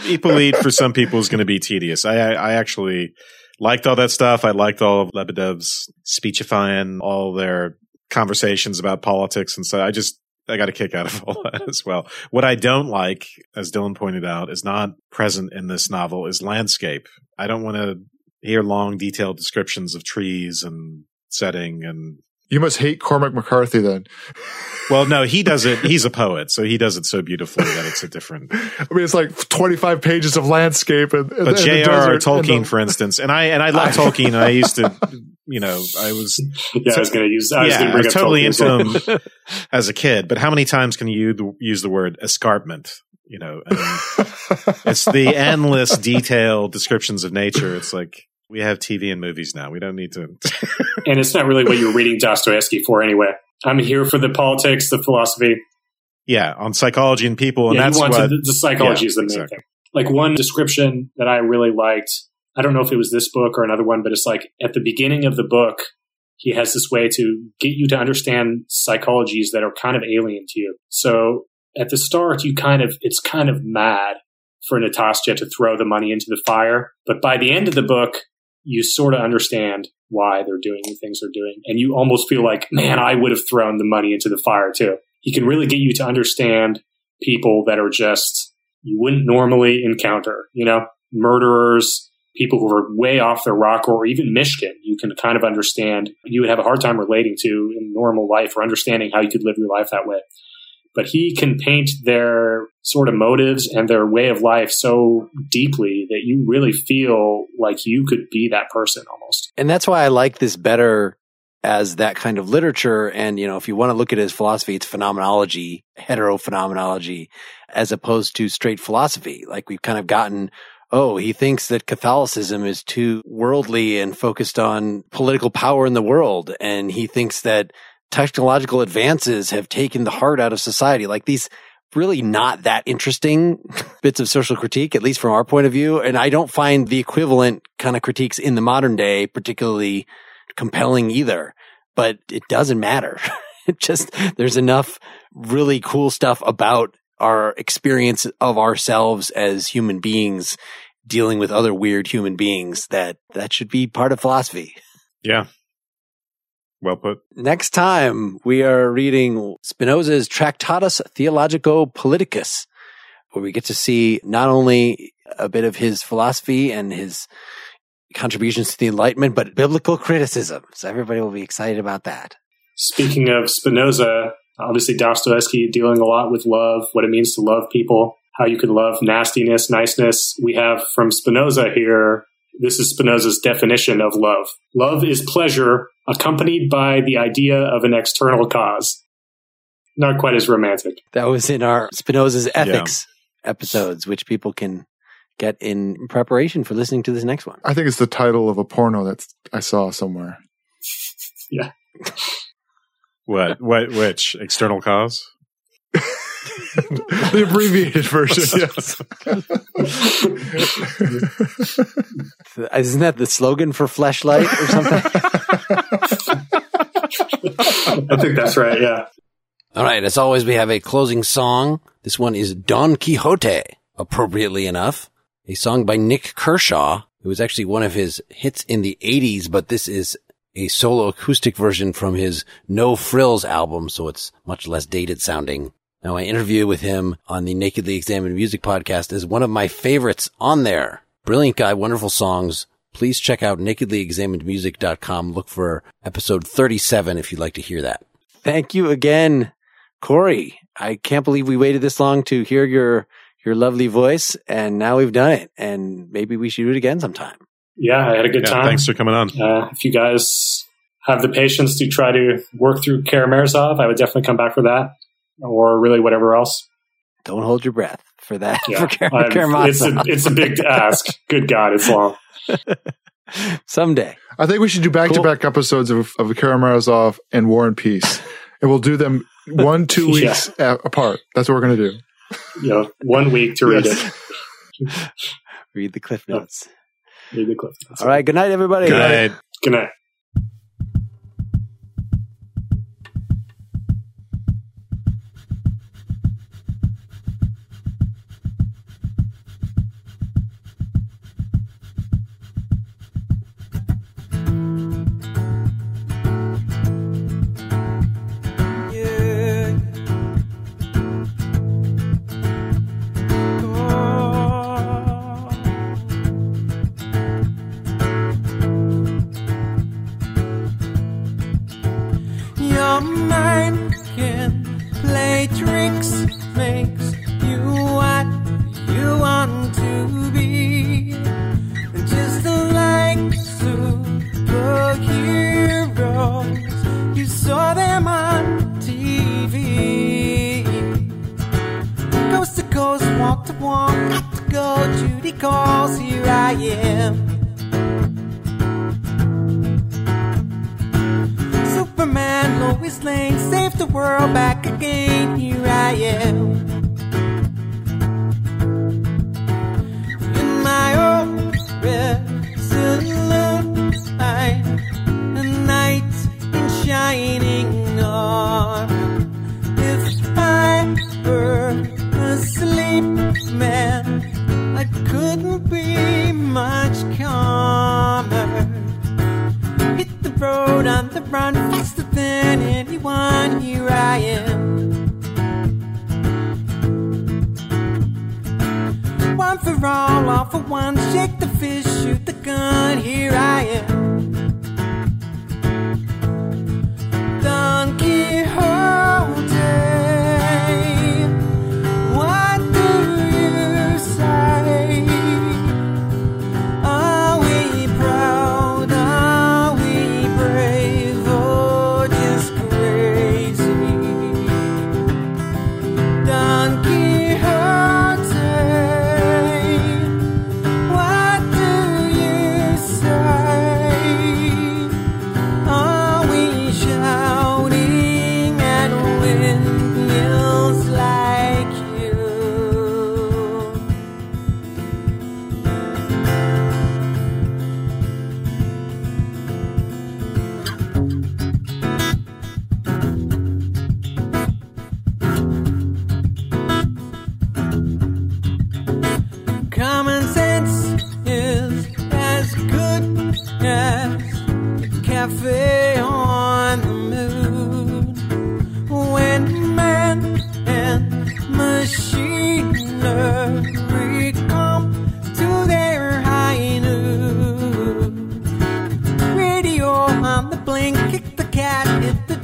Hippolyte for some people is going to be tedious. I, I, I actually liked all that stuff. I liked all of Lebedev's speechifying, all their conversations about politics and so I just I got a kick out of all that as well. What I don't like, as Dylan pointed out, is not present in this novel is landscape. I don't want to hear long, detailed descriptions of trees and setting and you must hate Cormac McCarthy then. well, no, he does it. He's a poet, so he does it so beautifully that it's a different. I mean, it's like 25 pages of landscape and, and, But J.R.R. Tolkien, the- for instance, and I and I love Tolkien. And I used to, you know, I was Yeah, I was going to use, I was yeah, going I to bring was up totally Tolkien into well. him as a kid. But how many times can you use the, use the word escarpment? You know, and it's the endless detailed descriptions of nature. It's like we have TV and movies now. We don't need to. And it's not really what you're reading Dostoevsky for anyway. I'm here for the politics, the philosophy. yeah, on psychology and people, and yeah, that's what. the, the psychology yeah, is the main exactly. thing. Like one description that I really liked, I don't know if it was this book or another one, but it's like at the beginning of the book, he has this way to get you to understand psychologies that are kind of alien to you. So at the start, you kind of, it's kind of mad for Natasha to throw the money into the fire. But by the end of the book, you sort of understand why they're doing the things they're doing. And you almost feel like, man, I would have thrown the money into the fire too. He can really get you to understand people that are just, you wouldn't normally encounter, you know, murderers, people who are way off their rock, or even Mishkin, you can kind of understand, you would have a hard time relating to in normal life or understanding how you could live your life that way. But he can paint their sort of motives and their way of life so deeply that you really feel like you could be that person almost. and that's why I like this better as that kind of literature. And, you know, if you want to look at his philosophy, it's phenomenology, heterophenomenology, as opposed to straight philosophy. Like we've kind of gotten, oh, he thinks that Catholicism is too worldly and focused on political power in the world. And he thinks that technological advances have taken the heart out of society. Like these really not that interesting bits of social critique, at least from our point of view. And I don't find the equivalent kind of critiques in the modern day particularly compelling either, but it doesn't matter. it just, there's enough really cool stuff about our experience of ourselves as human beings dealing with other weird human beings that that should be part of philosophy. Yeah. Well put. Next time we are reading Spinoza's Tractatus Theologico Politicus, where we get to see not only a bit of his philosophy and his contributions to the Enlightenment, but biblical criticism. So everybody will be excited about that. Speaking of Spinoza, obviously Dostoevsky dealing a lot with love, what it means to love people, how you can love nastiness, niceness. We have from Spinoza here, this is Spinoza's definition of love. Love is pleasure accompanied by the idea of an external cause. Not quite as romantic. That was in our Spinoza's ethics episodes, which people can get in preparation for listening to this next one. I think it's the title of a porno that I saw somewhere. Yeah. What? What? Which external cause? The abbreviated version, yes. Isn't that the slogan for Fleshlight or something? I think that's right, yeah. All right, as always, we have a closing song. This one is Don Quixote, appropriately enough. A song by Nik Kershaw. It was actually one of his hits in the 80s, but this is a solo acoustic version from his No Frills album, so it's much less dated sounding. Now, my interview with him on the Nakedly Examined Music podcast is one of my favorites on there. Brilliant guy, wonderful songs. Please check out nakedlyexaminedmusic.com. Look for episode 37 if you'd like to hear that. Thank you again, Corey. I can't believe we waited this long to hear your your lovely voice, and now we've done it. And maybe we should do it again sometime. Yeah, I had a good Yeah, time. thanks for coming on. Uh, if you guys have the patience to try to work through Karamazov, I would definitely come back for that, or really whatever else. Don't hold your breath for that. Yeah, for Kar- I've- Karamazov. it's a it's a big ask. Good God, it's long. Someday. I think we should do back to back episodes of, of Karamazov and War and Peace. And we'll do them one, two Yeah. weeks a- apart. That's what we're going to do. You know, one week to read Yes. it. Read the cliff notes. Read the clip. That's All it. right. Good night, everybody. Good night. Good night.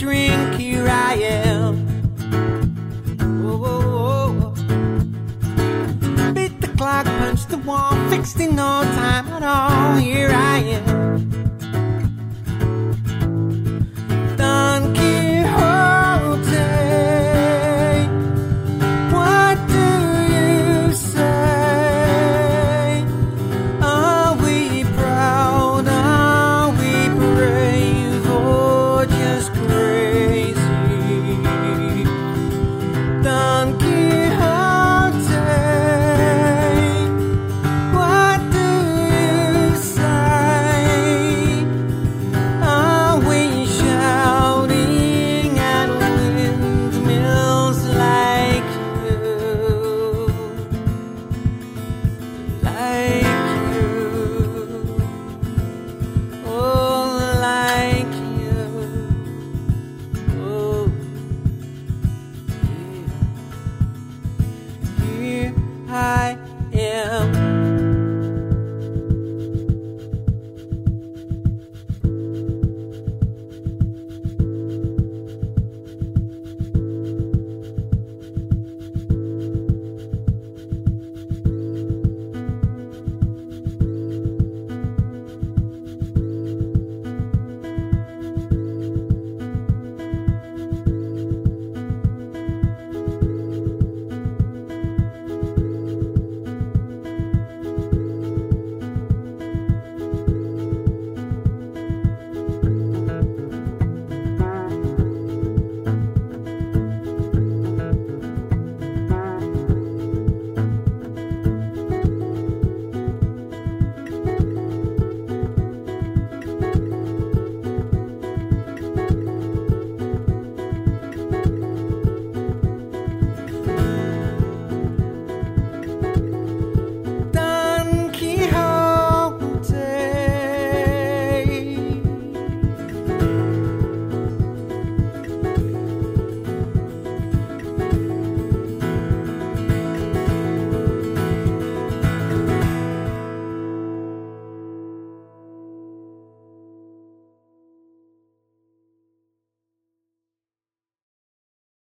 Drink. Here I am. Whoa, whoa, whoa. Beat the clock, punch the wall, fixed in no time at all. Here I am.